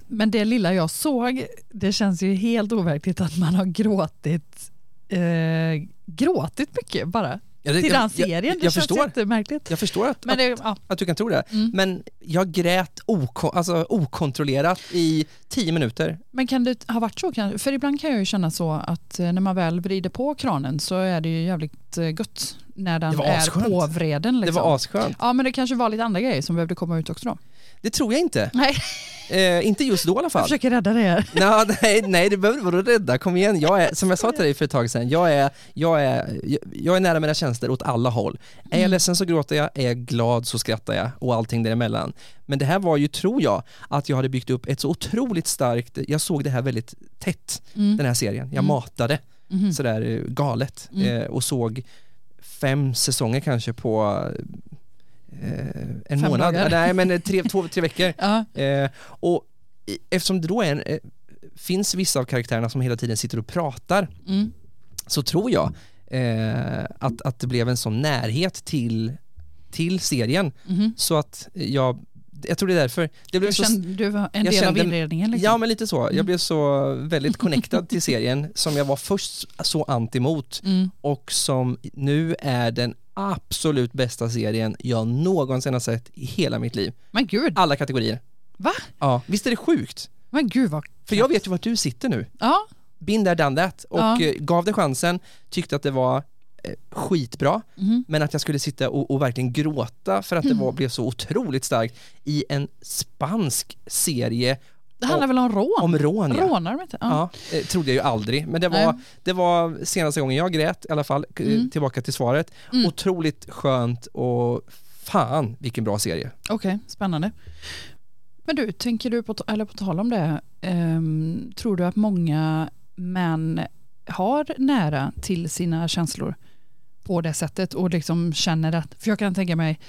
Men det lilla jag såg, det känns ju helt overkligt att man har gråtit eh, gråtit mycket bara ja, det- Till jag- den serien. Jag, det jag, känns förstår, jättemärkligt. jag förstår att, Men att, det, ja. att du kan tro det. Mm. Men jag grät oko, alltså, okontrollerat i tio minuter. Men kan det ha varit så? För ibland kan jag ju känna så att eh, när man väl vrider på kranen så är det ju jävligt eh, gött när den är påvreden. Liksom. Det var asskönt. Ja men det kanske var lite andra grejer som behövde komma ut också då. Det tror jag inte. Nej, Eh, inte just då i alla jag fall. försöker rädda det här. Nå, nej, nej, det behöver du vara rädda. Kom igen. Jag är, som jag sa till dig för ett tag sedan, jag är, jag är, jag är nära mina tjänster åt alla håll. Är jag Mm. ledsen så gråter jag, är jag glad så skrattar jag och allting däremellan. Men det här var ju, tror jag, att jag hade byggt upp ett så otroligt starkt, jag såg det här väldigt tätt, Mm. den här serien. Jag Mm. matade Mhm. sådär eh, galet Mm. eh, och såg fem säsonger kanske på en Fem månad. dagar. Nej men eh, tre, två, tre veckor. Ja. Eh, och eftersom det då är en, eh, finns vissa av karaktärerna som hela tiden sitter och pratar Mm. så tror jag eh, att, att det blev en sån närhet till, till serien Mhm. så att jag, jag tror det är därför. Det Du, blev så, kände, du var en del av inredningen? Liksom. ja men lite så, jag Mm. blev så väldigt connectad till serien som jag var först så anti mot Mm. och som nu är den absolut bästa serien jag någonsin har sett i hela mitt liv. Men gud, Alla kategorier. Va? Ja, visst är det sjukt? men gud vad... För jag vet ju vart du sitter nu. Ja, Been there, done that och Ja. eh, gav det chansen, tyckte att det var skitbra, mhm. men att jag skulle sitta och, och verkligen gråta för att det var, blev så otroligt starkt i en spansk serie det handlar väl om rån? om rån. Ja. Rånar inte? Ja. Ja, eh, trodde jag ju aldrig, men det Nej. var, det var senaste gången jag grät i alla fall, k- Mm. tillbaka till svaret. Mm. Otroligt skönt och fan vilken bra serie. Okej, spännande. Men du, tänker du på, eller på tal om det, ehm, tror du att många män har nära till sina känslor på det sättet och liksom känner att, för jag kan tänka mig,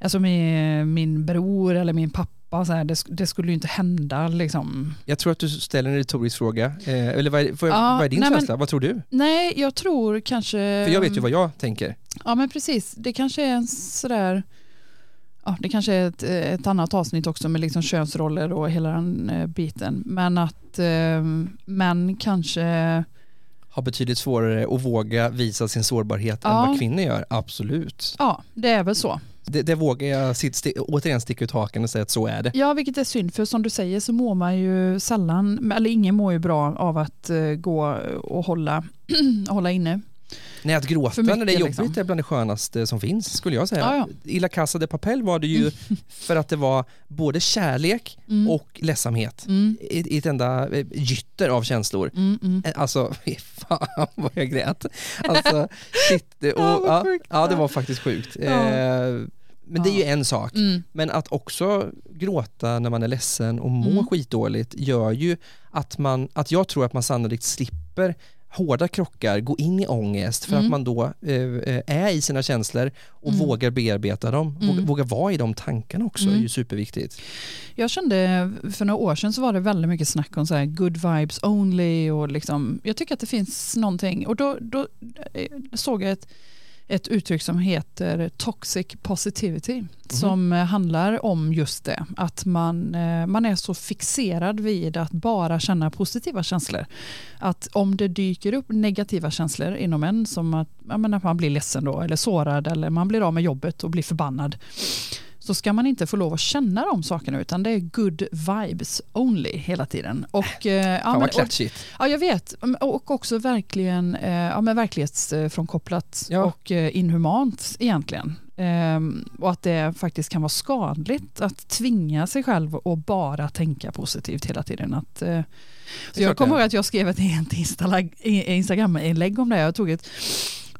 alltså med min bror eller min pappa, så här, det, det skulle ju inte hända liksom. Jag tror att du ställer en retorisk fråga, eh, eller vad jag, Ja, vad är din nej, men- känsla? Vad tror du? Nej, jag tror kanske... För jag vet ju vad jag tänker. Ja men precis, det kanske är en sådär, ja det kanske är ett, ett annat avsnitt också med liksom könsroller och hela den eh, biten. Men att eh, män kanske, har betydligt svårare att våga visa sin sårbarhet än Ja. vad kvinnor gör, absolut. ja det är väl så. Det, det vågar jag sitt, sti, återigen sticka ut hakan och säga att så är det. Ja vilket är synd för som du säger så mår man ju sällan, eller ingen mår ju bra av att eh, gå och hålla, hålla inne. Nej, att gråta mycket, när det är jobbigt liksom. är bland det skönaste som finns, skulle jag säga. Ja, ja. I La Casa de Papel var det ju för att det var både kärlek Mm. och ledsamhet Mm, i, i ett enda eh, gytter av känslor. mm, mm. Eh, Alltså, fan vad jag grät. Alltså, shit. Och, Ja, ja, det var faktiskt sjukt. Ja. Eh, men det är ju en sak. Mm. Men att också gråta när man är ledsen och må Mm. skitdåligt gör ju att man, att jag tror att man sannolikt slipper hårda krockar, gå in i ångest för Mm. att man då eh, eh, är i sina känslor och Mm. vågar bearbeta dem, Mm. vågar, vara i de tankarna också Mm. är ju superviktigt. Jag kände för några år sedan så var det väldigt mycket snack om så här good vibes only och liksom, jag tycker att det finns någonting och då, då eh, såg jag ett, ett uttryck som heter toxic positivity som eh, handlar om just det att man, eh, man är så fixerad vid att bara känna positiva känslor. Att om det dyker upp negativa känslor inom en som att, ja, men att man blir ledsen då eller sårad eller man blir av med jobbet och blir förbannad så ska man inte få lov att känna de sakerna utan det är good vibes only hela tiden. Och, eh, ja, Fan men, och, ja, jag vet. Och också verkligen eh, ja, men verklighetsfrånkopplat Ja. och eh, inhumant egentligen. Ehm, och att det faktiskt kan vara skadligt att tvinga sig själv att bara tänka positivt hela tiden. Att, eh, så jag kommer ihåg att jag skrev ett ett Instagram-inlägg om det. Jag tog ett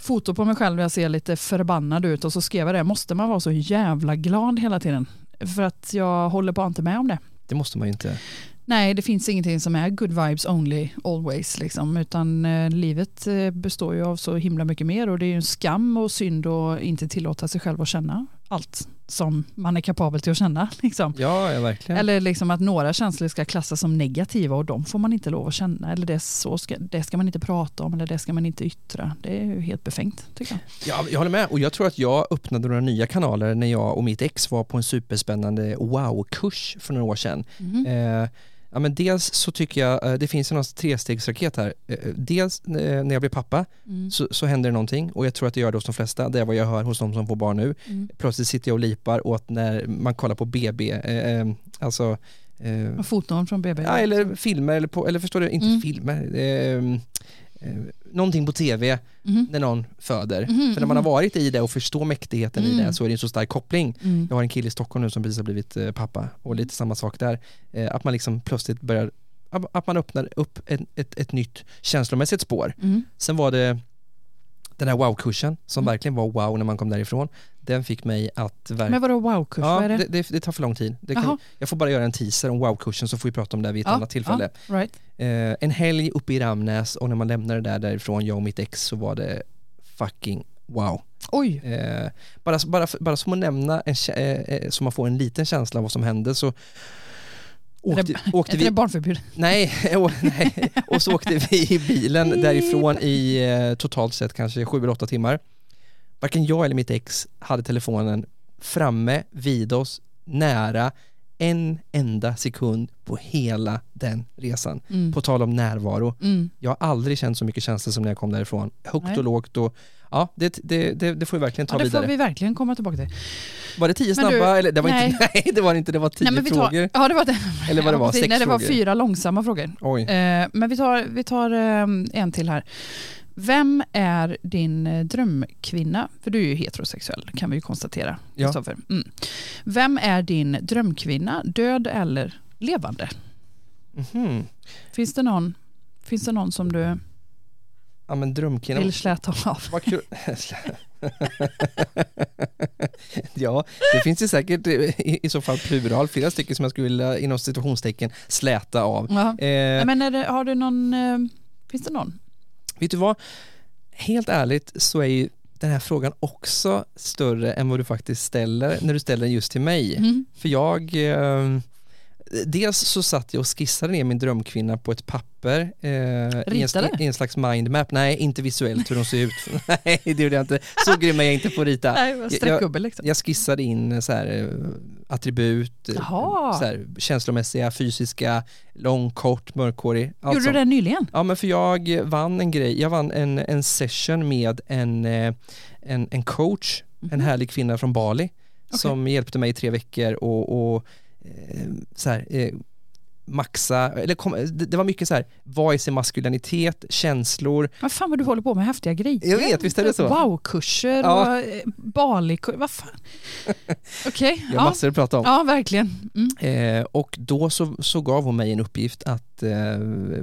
foto på mig själv där jag ser lite förbannad ut och så skrev jag det. Måste man vara så jävla glad hela tiden? För att jag håller bara inte med om det. Det måste man ju inte. Nej, det finns ingenting som är good vibes only always. Liksom, utan eh, livet eh, består ju av så himla mycket mer och det är ju en skam och synd att inte tillåta sig själv att känna allt som man är kapabel till att känna. Liksom. Ja, ja verkligen. Eller liksom att några känslor ska klassas som negativa och de får man inte lov att känna. Eller det, så ska, det ska man inte prata om eller det ska man inte yttra. Det är ju helt befängt tycker jag. Ja, jag håller med och jag tror att jag öppnade några nya kanaler när jag och mitt ex var på en superspännande wow-kurs för några år sedan. Mhm. Eh, ja, men dels så tycker jag, eh, det finns en trestegsraket här. Eh, dels eh, när jag blir pappa Mm. så, så händer det någonting och jag tror att det gör det hos de flesta. Det är vad jag hör hos de som får barn nu. Mm. Plötsligt sitter jag och lipar åt när man kollar på BB, eh, alltså eh, Foton från BB. Ja, eller filmer, eller, på, eller förstår du, inte Mm. filmer. Eh, eh, någonting på tv Mhm. när någon föder. Mhm, För när man har mhm. varit i det och förstår mäktigheten i Mm. det så är det en så stark koppling. Mm. Jag har en kille i Stockholm nu som precis har blivit eh, pappa och lite samma sak där. Eh, att man liksom plötsligt börjar, att- man öppnar upp ett, ett, ett nytt känslomässigt spår. Mm. Sen var det den här wow-kursen som Mm. verkligen var wow när man kom därifrån. Den fick mig att verkligen Men vadå wow-kurs? Ja, Vad det? det, det, det tar för lång tid. Kan, jag får bara göra en teaser om wow-kursen så får vi prata om det vid ett Ja, annat tillfälle. Ja, right. Eh, en helg uppe i Ramnäs och när man lämnade där därifrån, jag och mitt ex, så var det fucking wow. Oj, Eh, bara, bara, bara som att nämna, en, eh, eh, så man får en liten känsla av vad som hände så åkte, åkte är det vi, barnförbud? nej, och, nej, och så åkte vi i bilen därifrån i eh, totalt sett kanske sju eller åtta timmar. Varken jag eller mitt ex hade telefonen framme vid oss, nära, en enda sekund på hela den resan. Mm. På tal om närvaro. Mm. Jag har aldrig känt så mycket känslor som när jag kom därifrån. Högt Nej. och lågt och ja, det, det, det, det får vi verkligen ta Ja, det vidare. får vi verkligen komma tillbaka till. Var det tio Men du- snabba? eller, det var nej. inte, nej, det var inte, det var tio Nej, men vi tar, frågor. ja, det var det. Eller vad det var, sex Nej, det var frågor. fyra långsamma frågor. Oj. Eh, men vi tar, vi tar eh, en till här. Vem är din eh, drömkvinna? För du är ju heterosexuell kan vi ju konstatera. Ja. Mm. Vem är din drömkvinna? Död eller levande? Mhm. Finns det någon, finns det någon som du Ja men drömkvinna. vill släta av? Vad kul. ja, det finns ju säkert eh, i, i så fall plural, flera stycken som jag skulle vilja inom situationstecken släta av. Ja. Eh, Men det, har du någon, eh, finns det någon? Vet du vad? Helt ärligt så är ju den här frågan också större än vad du faktiskt ställer när du ställer den just till mig. Mm. För jag, eh, dels så satt jag och skissade ner min drömkvinna på ett papper eh, i, en, i en slags mindmap. Nej, inte visuellt hur de ser ut. Nej, det gjorde jag inte. Så grym är jag inte på att rita. Nej, streckgubbe liksom. Jag skissade in eh, så här, eh, attribut, eh, Jaha. så här, känslomässiga, fysiska, lång, kort, mörkhårig. allt Gjorde du det nyligen? Ja men för jag vann en grej, jag vann en, en session med en, en, en coach, en Mhm. härlig kvinna från Bali som hjälpte mig i tre veckor och, och så här, eh, maxa, eller kom, det, det var mycket så här, vad är sin maskulinitet, känslor, Vad fan vad du håller på med häftiga grejer. Jag vet, visst är det så? Wow-kurser Ja. och eh, Bali-kurser. Vad fan? Okej, jag har ja. massor att prata om. ja verkligen. Mm. Eh, och då så, så gav hon mig en uppgift att, eh,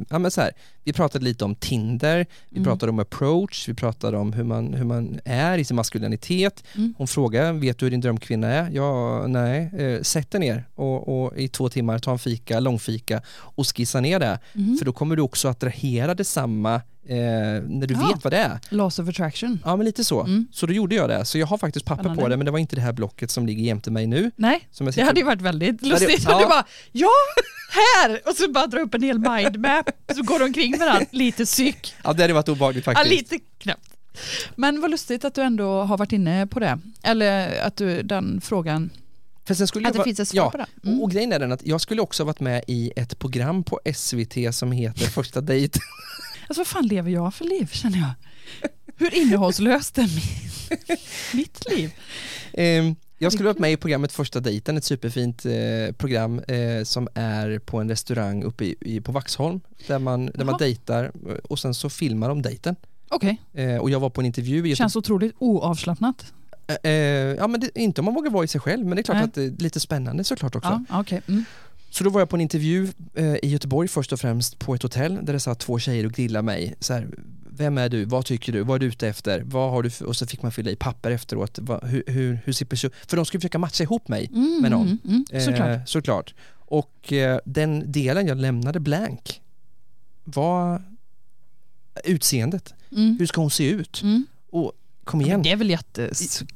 ja men så här, vi pratade lite om Tinder, vi Mm. pratade om approach, vi pratade om hur man, hur man är i sin maskulinitet. Mm. Hon frågade, vet du hur din drömkvinna är? Ja, nej, eh, sätt dig ner och, och i två timmar ta en fika, långfika och skissa ner det. Mhm. För då kommer du också attrahera detsamma eh, när du Ja. vet vad det är. Laws of attraction. Ja men lite så. Mm. Så då gjorde jag det. Så jag har faktiskt papper på Spännande. det men det var inte det här blocket som ligger jämte mig nu. Nej, Som jag det hade ju varit väldigt lustigt. ja. Ja. Du bara, ja, här! Och så bara dra upp en hel mindmap. Så går du omkring med den. Lite psyk. Ja det hade varit obehagligt Ja, faktiskt. lite knäppt. Men vad lustigt att du ändå har varit inne på det. Eller att du, den frågan, För sen skulle att jag det vara- finns ett svar ja, på det. Mm. och grejen är den att jag skulle också ha varit med i ett program på SVT som heter Första dejt. Alltså vad fan lever jag för liv känner jag? Hur innehållslöst är mitt, liv? Ehm, jag skulle varit med i programmet Första dejten, ett superfint eh, program eh, som är på en restaurang uppe i, i, på Vaxholm där man, där man dejtar eh, och sen så filmar de dejten. Okej, Eh, och jag var på en intervju i känns otroligt oavslappnat. Eh, eh, ja men det, inte om man vågar vara i sig själv men det är klart Nej. att det är lite spännande såklart också. Ja, okej. Mm. Så då var jag på en intervju eh, i Göteborg först och främst på ett hotell där det satt två tjejer och grillade mig. Så här, vem är du? Vad tycker du? Vad är du ute efter? Vad har du för? Och så fick man fylla i papper efteråt. Vad, hur, hur, hur ser person... För de skulle försöka matcha ihop mig Mm, med någon. mm, mm, såklart. Eh, såklart. Och eh, den delen jag lämnade blank var utseendet. Mm. Hur ska hon se ut? Mm. Och kom Men igen. det är väl jätte...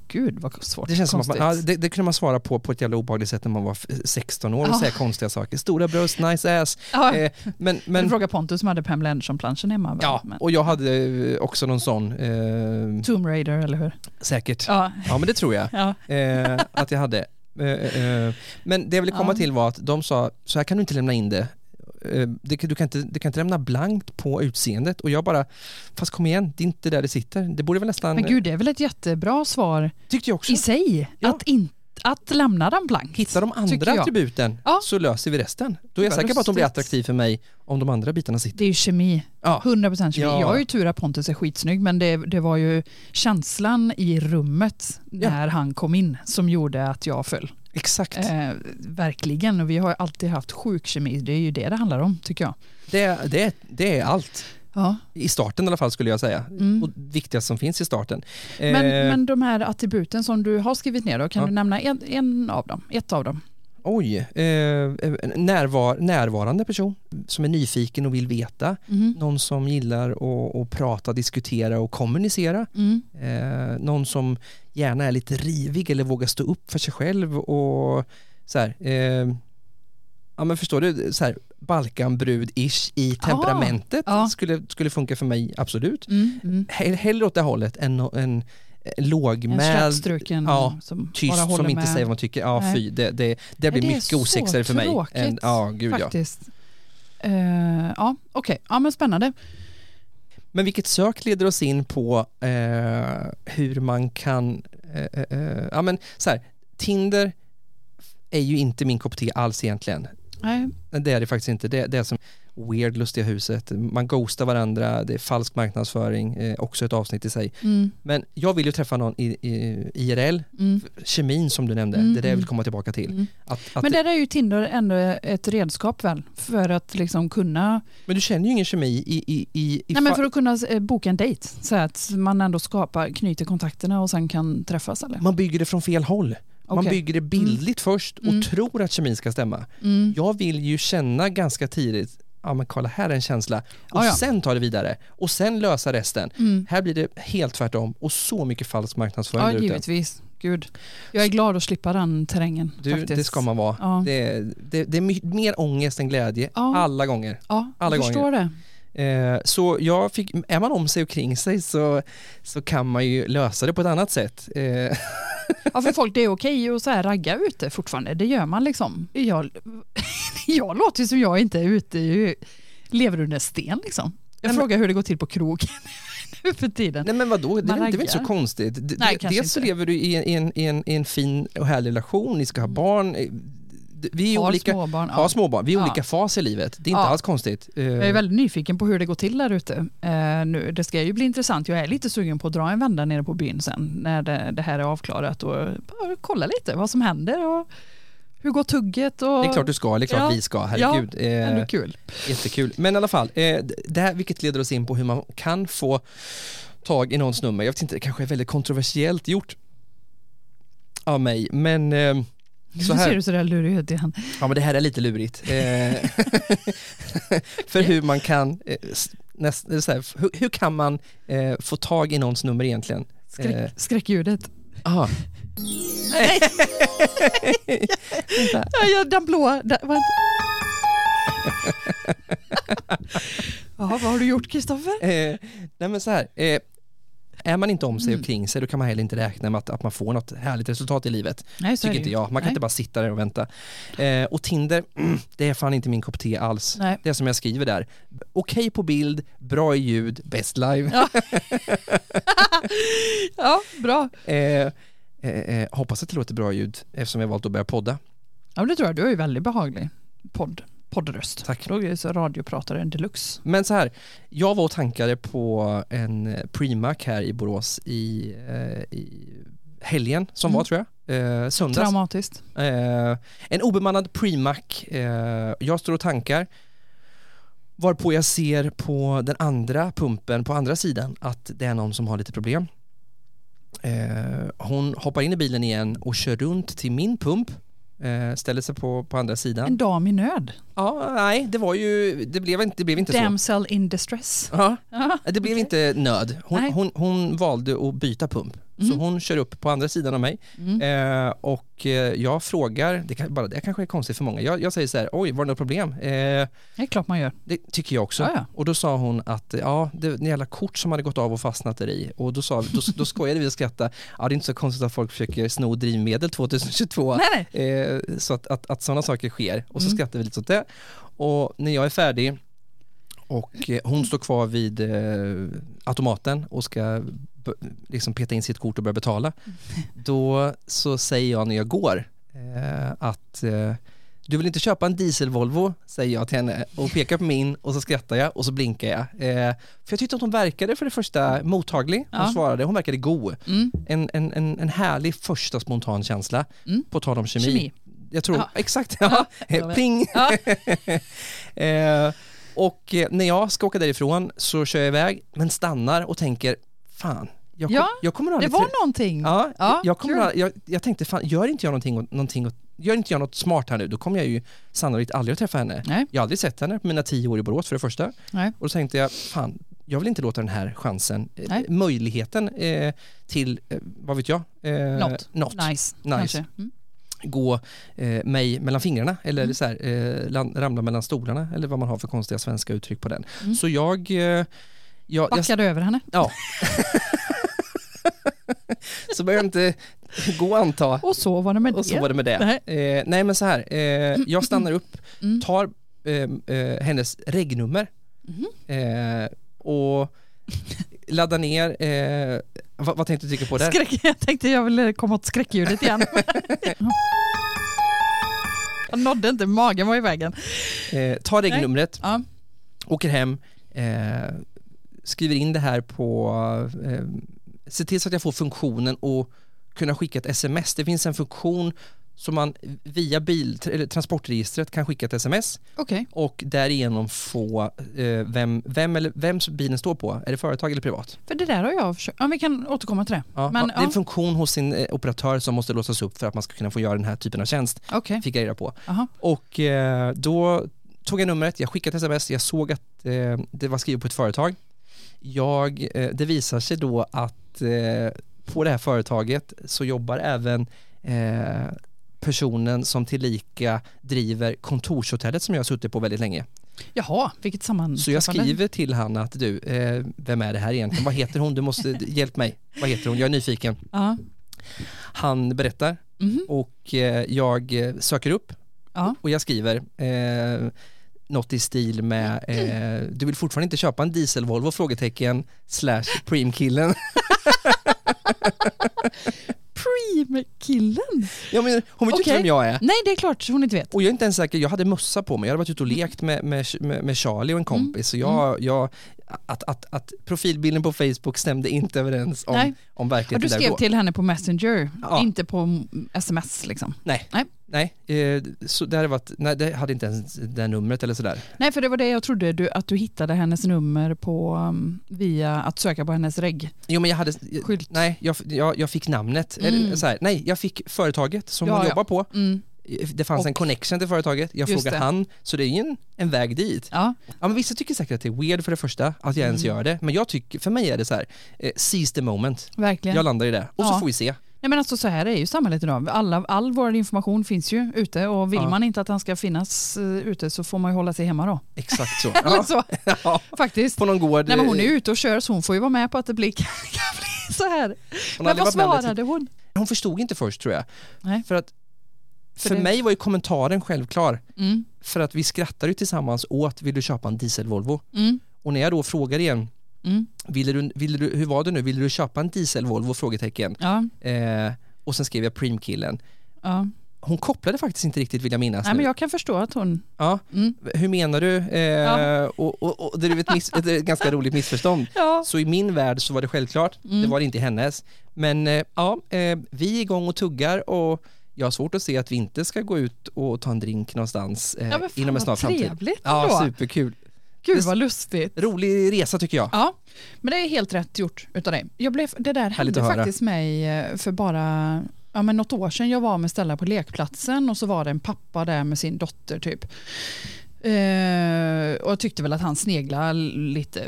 Gud vad svårt. Det känns som att man, ja, det, det kunde man svara på på ett jävla obehagligt sätt när man var f- 16 år och Ja. säga konstiga saker. Stora bröst, nice ass. Ja, Eh, men, men, frågar Pontus som hade Pamela Anderson-planschen hemma. ja, Men, och jag hade eh, också någon sån, eh, Tomb Raider, eller hur? säkert. Ja. Ja men det tror jag. ja. eh, att jag hade. Eh, eh, men det jag ville komma till var att de sa, så här kan du inte lämna in det. Eh, det du, kan inte, du kan inte lämna blankt på utseendet och jag bara, fast kom igen, det är inte där det sitter. Det borde väl nästan, Men gud, det är väl ett jättebra svar tyckte jag också. i sig. Ja. Att, in, att lämna den blankt. Hitta de andra attributen Ja. så löser vi resten. Då är jag säker på att de blir attraktiv för mig om de andra bitarna sitter. Det är ju kemi. Ja, 100% kemi. Ja. Jag har ju tur att Pontus är skitsnygg men det, det var ju känslan i rummet när han kom in som gjorde att jag föll. Exakt. Eh, verkligen. Och vi har alltid haft sjuk kemi. Det är ju det det handlar om tycker jag. Det, det, det är allt. Ja. I starten i alla fall skulle jag säga. Mm. Och viktigast som finns i starten. Men, Eh, men de här attributen som du har skrivit ner då, kan Ja. du nämna en, en av dem? Ett av dem? Oj, eh, en närvar, närvarande person som är nyfiken och vill veta. Mhm. Någon som gillar att, att prata, diskutera och kommunicera. Mm. Eh, någon som gärna är lite rivig eller vågar stå upp för sig själv och så här. Eh, ja men förstår du, så här, Balkanbrud-ish i temperamentet ja. skulle, skulle funka för mig absolut. Mm. Mm. Hell- Hellre åt det hållet än en, en, En lågmäld, ja, som tyst som inte med. säger vad man tycker. Ja Nej. fy, det, det, det blir det mycket osexigare för mig. tråkigt, Än, ja, gud ja. Faktiskt. Eh, ja, okej. Ja, men spännande. Men vilket sök leder oss in på eh, hur man kan, eh, eh, eh, ja men så här, Tinder är ju inte min kopp te alls egentligen. Nej. Det är det faktiskt inte. Det, det är som weird lustiga huset. Man ghostar varandra, det är falsk marknadsföring, eh, också ett avsnitt i sig. Mm. Men jag vill ju träffa någon i, i IRL, Mm. kemin som du nämnde, Mm, det är det jag vill mm. komma tillbaka till. Mm. Att, att Men det, där är ju Tinder ändå ett redskap väl? För att liksom kunna, men du känner ju ingen kemi i, i, i, i nej, men för att kunna eh, boka en dejt. Så att man ändå skapar, knyter kontakterna och sen kan träffas eller? man bygger det från fel håll. Man bygger det bildligt först och Mm. tror att kemin ska stämma. Mm. Jag vill ju känna ganska tidigt, ja men kolla här är en känsla och Ja, ja. sen ta det vidare och sen lösa resten. Mm. Här blir det helt tvärtom och så mycket falsk marknadsföring Ja, ute. givetvis. Gud. Jag är glad att slippa den terrängen. Du, faktiskt. det ska man vara. Ja, Det, det, det är mer ångest än glädje Ja. alla gånger. ja alla jag förstår det. Eh, så jag fick, är man om sig och kring sig så, så kan man ju lösa det på ett annat sätt. Eh, Ja, för folk, det är okej att så här ragga ute fortfarande. Det gör man liksom. Jag, jag låter som jag inte är ute, jag lever under en sten liksom. Jag frågar hur det går till på krogen nu för tiden. nej men vadå, det är väl- det är väl inte så konstigt. Nej, Dels så inte. lever du i en, i, en, i, en, i en fin och härlig relation, ni ska ha barn. Eh, Vi är Har olika, småbarn. ha Ja. småbarn, vi är Ja. olika fas i livet. Det är inte Ja. alls konstigt. Eh, Jag är väldigt nyfiken på hur det går till där ute. Eh, nu, det ska ju bli intressant. Jag är lite sugen på att dra en vända nere på byn sen när det, det här är avklarat och bara kolla lite vad som händer och hur går tugget. Och, det är klart du ska, det är klart Ja. vi ska, herregud. Eh, Ändå kul. Jättekul. Men i alla fall, eh, det här vilket leder oss in på hur man kan få tag i någons nummer. Jag vet inte, det kanske är väldigt kontroversiellt gjort av mig, men Nu ser du sådär lurig ut igen. ja, men det här är lite lurigt. Eh, för hur man kan, eh, näst, här, hur, hur kan man eh, få tag i någons nummer egentligen? Skräck, Eh. Skräckljudet. Aha. Ja, ja, den blåa. Den, vad... Jaha, vad har du gjort Kristoffer? Eh, nej men så här, eh, är man inte om sig Mm. och kring sig då kan man heller inte räkna med att, att man får något härligt resultat i livet. Nej, Tycker inte jag. Man kan Nej. inte bara sitta där och vänta. Eh, och Tinder, mm, det är fan inte min kopp te alls. Nej. Det är som jag skriver där. Okej på bild, bra i ljud, bäst live. Ja. ja, bra. Eh, eh, eh, hoppas att det låter bra ljud eftersom jag valt att börja podda. Ja, det tror jag. Du är ju väldigt behaglig podd, poddröst. Tack. Då är ju så radiopratare deluxe. Men så här, jag var och tankade på en Premac här i Borås i, eh, i helgen som Mm. var tror jag. Eh, söndags. Traumatiskt. Eh, en obemannad Premac. Eh, jag står och tankar. Varpå jag ser på den andra pumpen på andra sidan att det är någon som har lite problem. Eh, hon hoppar in i bilen igen och kör runt till min pump eh, ställer sig på, på andra sidan. En dam i nöd. Ja, nej, det var ju, det blev inte, det blev inte så. Damsel in distress. Ja, det blev inte nöd. Hon, hon, hon valde att byta pump. Så Mm. hon kör upp på andra sidan av mig Mm. eh, och eh, jag frågar, det, kan, bara, det kanske är konstigt för många, jag, jag säger så här, oj var det något problem? Eh, Det är klart man gör. det tycker jag också. Ja, ja. Och då sa hon att ja, det var jävla kort som hade gått av och fastnat där i. Och då, sa, då, då skojade vi och skrattade, ja det är inte så konstigt att folk försöker sno drivmedel 2022. Nej, nej. Eh, så att, att, att sådana saker sker. Och så Mm. skrattar vi lite åt det. Och när jag är färdig och eh, hon står kvar vid eh, automaten och ska liksom peta in sitt kort och börja betala. Då så säger jag när jag går eh, att eh, du vill inte köpa en diesel-Volvo, säger jag till henne och pekar på min och så skrattar jag och så blinkar jag. Eh, för jag tyckte att hon verkade för det första mottaglig, hon Ja. svarade, hon verkade god. Mm. En, en, en, en härlig första spontan känsla, Mm. på tal om kemi. Kemi. Jag tror, Ja. exakt, ja. ping! Ja. eh, och eh, när jag ska åka därifrån så kör jag iväg men stannar och tänker, fan, jag, kom, Ja, jag kommer Det aldrig var till- någonting. Ja, Ja, jag, kommer, aldrig- jag, jag tänkte, fan, gör inte jag någonting, någonting gör inte jag något smart här nu, då kommer jag ju sannolikt aldrig att träffa henne. Nej. Jag har aldrig sett henne på mina tio år i Borås för det första. Nej. Och då tänkte jag, fan, jag vill inte låta den här chansen, eh, möjligheten eh, till, eh, vad vet jag? Eh, Något. något Nice, Nice. Mm. gå eh, mig mellan fingrarna eller Mm. så här, eh, ramla mellan stolarna eller vad man har för konstiga svenska uttryck på den. Mm. Så jag, eh, jag, jag Backade över henne. ja. så började jag inte gå anta Och så var det med och så det. var det med det. Nej. Eh, nej men så här, eh, jag stannar upp, Mm. tar eh, eh, hennes regnummer eh, och laddar ner, eh, vad, vad tänkte du trycka på där? Skräck, jag tänkte jag ville komma åt skräckljudet igen. jag nådde inte, magen var i vägen. Eh, tar regnumret, Ja. åker hem, eh, skriver in det här på, eh, se till så att jag får funktionen och kunna skicka ett sms. Det finns en funktion som man via bil, eller transportregistret kan skicka ett sms Okej, och därigenom få eh, vem, vem eller vems bilen står på. Är det företag eller privat? för det där har jag försökt. Ja, vi kan återkomma till det. Ja, Men, det är en funktion hos sin eh, operatör som måste låsas upp för att man ska kunna få göra den här typen av tjänst, Okej, fick jag reda på. Aha. Och eh, då tog jag numret, jag skickade ett sms, jag såg att eh, det var skrivet på ett företag. Jag, eh, det visar sig då att eh, på det här företaget så jobbar även eh, personen som tillika driver kontorshotellet som jag har suttit på väldigt länge. Jaha, vilket sammanträffande. Så jag skriver till han att du, eh, vem är det här egentligen? Vad heter hon? Du måste, hjälp mig. Vad heter hon? Jag är nyfiken. Ja. Han berättar Mhm. och eh, jag söker upp Ja. och jag skriver eh, något i stil med eh, du vill fortfarande inte köpa en diesel Volvo? Frågetecken slash Preem-killen. Preem-killen? ja, men hon vet ju inte Okej. vem jag är. Nej, det är klart hon inte vet. Och jag är inte ens säker, jag hade mössa på mig, jag hade varit ute och lekt med, med, med, med Charlie och en kompis så jag, jag att, att, att profilbilden på Facebook stämde inte överens om, Nej. om verkligheten du skrev till henne på Messenger, Ja. inte på mm, sms liksom. Nej, Nej. Nej. Eh, så det hade varit, nej det hade inte ens det numret eller sådär. Nej, för det var det jag trodde, du, att du hittade hennes nummer på, um, via att söka på hennes reg. Jo men jag hade, Skylt. nej jag, jag, jag fick namnet, Mm. eller så här, nej jag fick företaget som Ja, hon ja. jobbar på. Mm. Det fanns en Och- connection till företaget, jag Just frågade det. han, så det är ju en, en väg dit. Ja, Ja men vissa tycker säkert att det är weird för det första, att jag ens Mm. gör det, men jag tycker, för mig är det så här, eh, seize the moment. verkligen. Jag landar i det, och så får vi se. Nej, men alltså, så här är ju samhället idag. Alla, all vår information finns ju ute och vill Ja. man inte att den ska finnas uh, ute så får man ju hålla sig hemma då. Exakt så. Ja, så, ja, faktiskt. på någon gård. Nej, men hon är ute och kör så hon får ju vara med på att det blir, kan bli så här. hon Men vad svarade hon? Hon förstod inte först tror jag. Nej. För att För för mig var ju kommentaren självklar. Mm, För att vi skrattar ju tillsammans åt, vill du köpa en diesel-Volvo? mm, Och när jag då frågar igen, mm. ville du, ville du, hur var det nu, ville du köpa en diesel-Volvo? Frågetecken. Ja, Eh, och sen skrev jag Preem-killen. ja. Hon kopplade faktiskt inte riktigt vill jag minnas Nej, nu. men jag kan förstå att hon... Ja, Mm. hur menar du? Eh, Ja. och, och, och det är ett, miss, ett ganska roligt missförstånd. Ja. Så i min värld så var det självklart, Mm. det var det inte i hennes. Men eh, ja, eh, vi är igång och tuggar och jag har svårt att se att vi inte ska gå ut och ta en drink någonstans eh, Ja, men fan inom en snar framtid. trevligt Ja, superkul. Gud Det- vad lustigt. Rolig resa tycker jag. Ja, men det är helt rätt gjort utav dig. Jag blev, det där hände faktiskt mig eh, för bara ja, men något år sedan jag var med Stella på lekplatsen och så var det en pappa där med sin dotter typ. Eh, och jag tyckte väl att han sneglade lite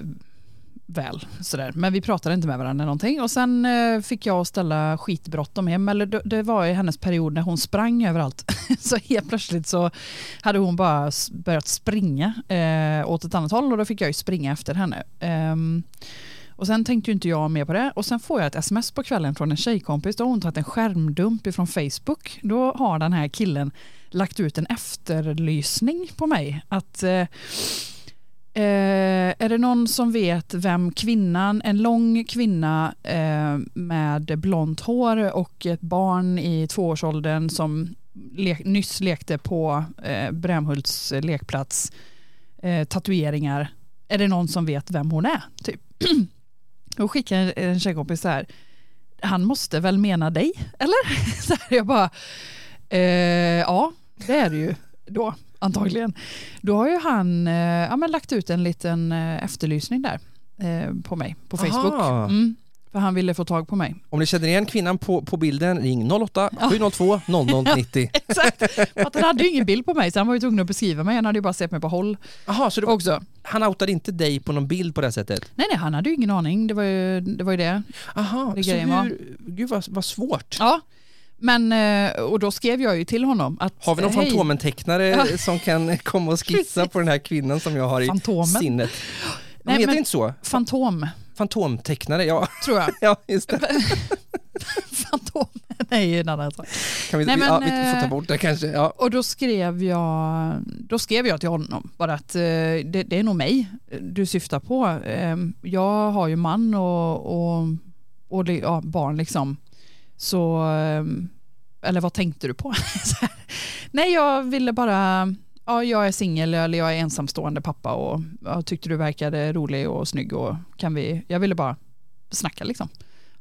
väl. Sådär. Men vi pratade inte med varandra någonting. Och sen eh, fick jag ställa skitbråttom hem. Eller det, det var i hennes period när hon sprang överallt. så helt plötsligt så hade hon bara börjat springa eh, åt ett annat håll och då fick jag ju springa efter henne. Um, och sen tänkte ju inte jag mer på det. Och sen får jag ett sms på kvällen från en tjejkompis. Då har hon tagit en skärmdump ifrån Facebook. Då har den här killen lagt ut en efterlysning på mig. Att eh, Eh, är det någon som vet vem kvinnan, en lång kvinna eh, med blont hår och ett barn i tvåårsåldern som le nyss lekte på eh, Brämhults lekplats, eh, tatueringar. Är det någon som vet vem hon är? Typ. och skickar en, en tjejkompis så här, han måste väl mena dig, eller? så här, jag bara, eh, ja, det är det ju då antagligen. Då har ju han eh, ja, men lagt ut en liten eh, efterlysning där eh, på mig på Facebook. Aha. Mm, för han ville få tag på mig. Om ni känner igen kvinnan på, på bilden, ring 08 702 0090. Exakt, för att han hade ju ingen bild på mig så han var ju tvungen att beskriva mig. Han hade ju bara sett mig på håll Jaha, så var, också. han outade inte dig på någon bild på det sättet? Nej, nej, han hade ju ingen aning. Det var ju det. Var ju det. Aha, Det så grejen var. hur, gud vad, vad svårt. Ja, men eh, och då skrev jag ju till honom att Har vi någon hej, Fantomen-tecknare som kan komma och skissa på den här kvinnan som jag har i Fantomen. sinnet? De Nej, heter men- inte så? Fantom, Fantomtecknare, ja. tror jag. ja just det. Fantom, nej, en annan sak. Kan vi, Nej, men, ja, vi får ta eh, bort det kanske. Ja. Och då skrev jag, då skrev jag till honom bara att eh, det, det är nog mig du syftar på. Eh, jag har ju man och, och, och ja, barn liksom. Så, eh, eller vad tänkte du på? Nej, jag ville bara, ja, jag är singel eller jag är ensamstående pappa och jag tyckte du verkade rolig och snygg och kan vi, jag ville bara snacka liksom.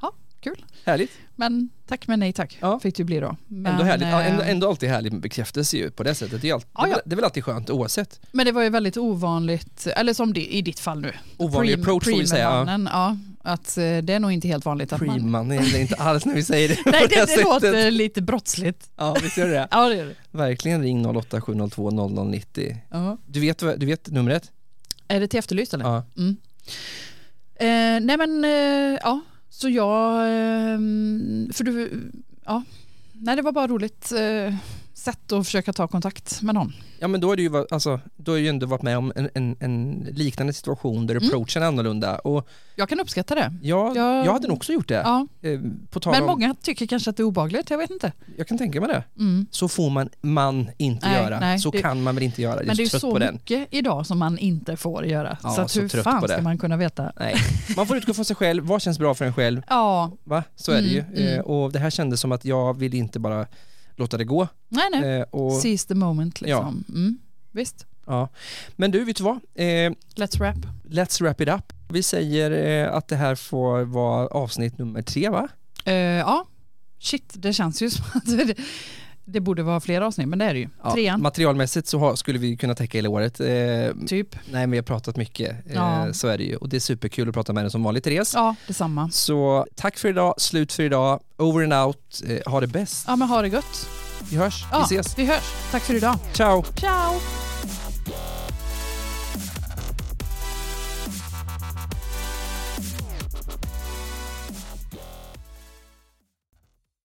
Ja, kul. Härligt. Men tack men nej tack Ja. fick det bli då. Men, ändå, härligt. Ja, ändå, eh, ändå alltid härligt med bekräftelse ju på det sättet. Det är, allt, Ja, ja. väl, det är väl alltid skönt oavsett. Men det var ju väldigt ovanligt, eller som det, i ditt fall nu. Ovanlig approach får vi säga. Ja. Att eh, det är nog inte helt vanligt att man... Pre-man är det inte alls när vi säger det Nej, det, det sättet. låter lite brottsligt. Ja, visst gör det det. Ja, det gör det. Verkligen ring 08 702 0090. Ja. Du vet, du vet numret? Är det till Efterlyst eller? Ja. Mm. Eh, nej men, eh, ja. Så jag, eh, för du, ja. Nej det var bara roligt eh, sätt att försöka ta kontakt med någon. Ja men då har du ju, alltså, då har du ju ändå varit med om en, en, en liknande situation där Mm. approachen är annorlunda. Och Jag kan uppskatta det. jag, Jag- jag hade nog också gjort det. Ja. Eh, På tal Men om, många tycker kanske att det är obagligt, jag vet inte. jag kan tänka mig det. Mm. Så får man, man inte Nej, göra. nej, så det- kan man väl inte göra. Men det är så mycket idag som man inte får göra. Ja, så så hur trött fan ska man kunna veta? Nej. Man får utgå från sig själv, vad känns bra för en själv? Ja, Va? Så är det ju. Mm, mm. Eh, Och det här kändes som att jag vill inte bara låta det gå. nej nej. Eh, Och, Seize the moment liksom. Mm. Visst, ja. Men du, vet du vad? Eh, let's wrap. let's wrap it up. Vi säger eh, att det här får vara avsnitt nummer tre va? Eh, ja, shit, det känns ju som att det borde vara fler avsnitt, men det är det ju. Ja, Trean, Materialmässigt så har, skulle vi kunna täcka hela året. Eh, typ. nej men vi har pratat mycket, eh, Ja. så är det ju. Och det är superkul att prata med dig som vanligt Therese. Ja, detsamma. Så tack för idag, slut för idag, over and out, eh, ha det bäst. Ja, men ha det gött. Vi hörs, Ja, vi ses. Vi hörs. Tack för idag. Ciao! Ciao!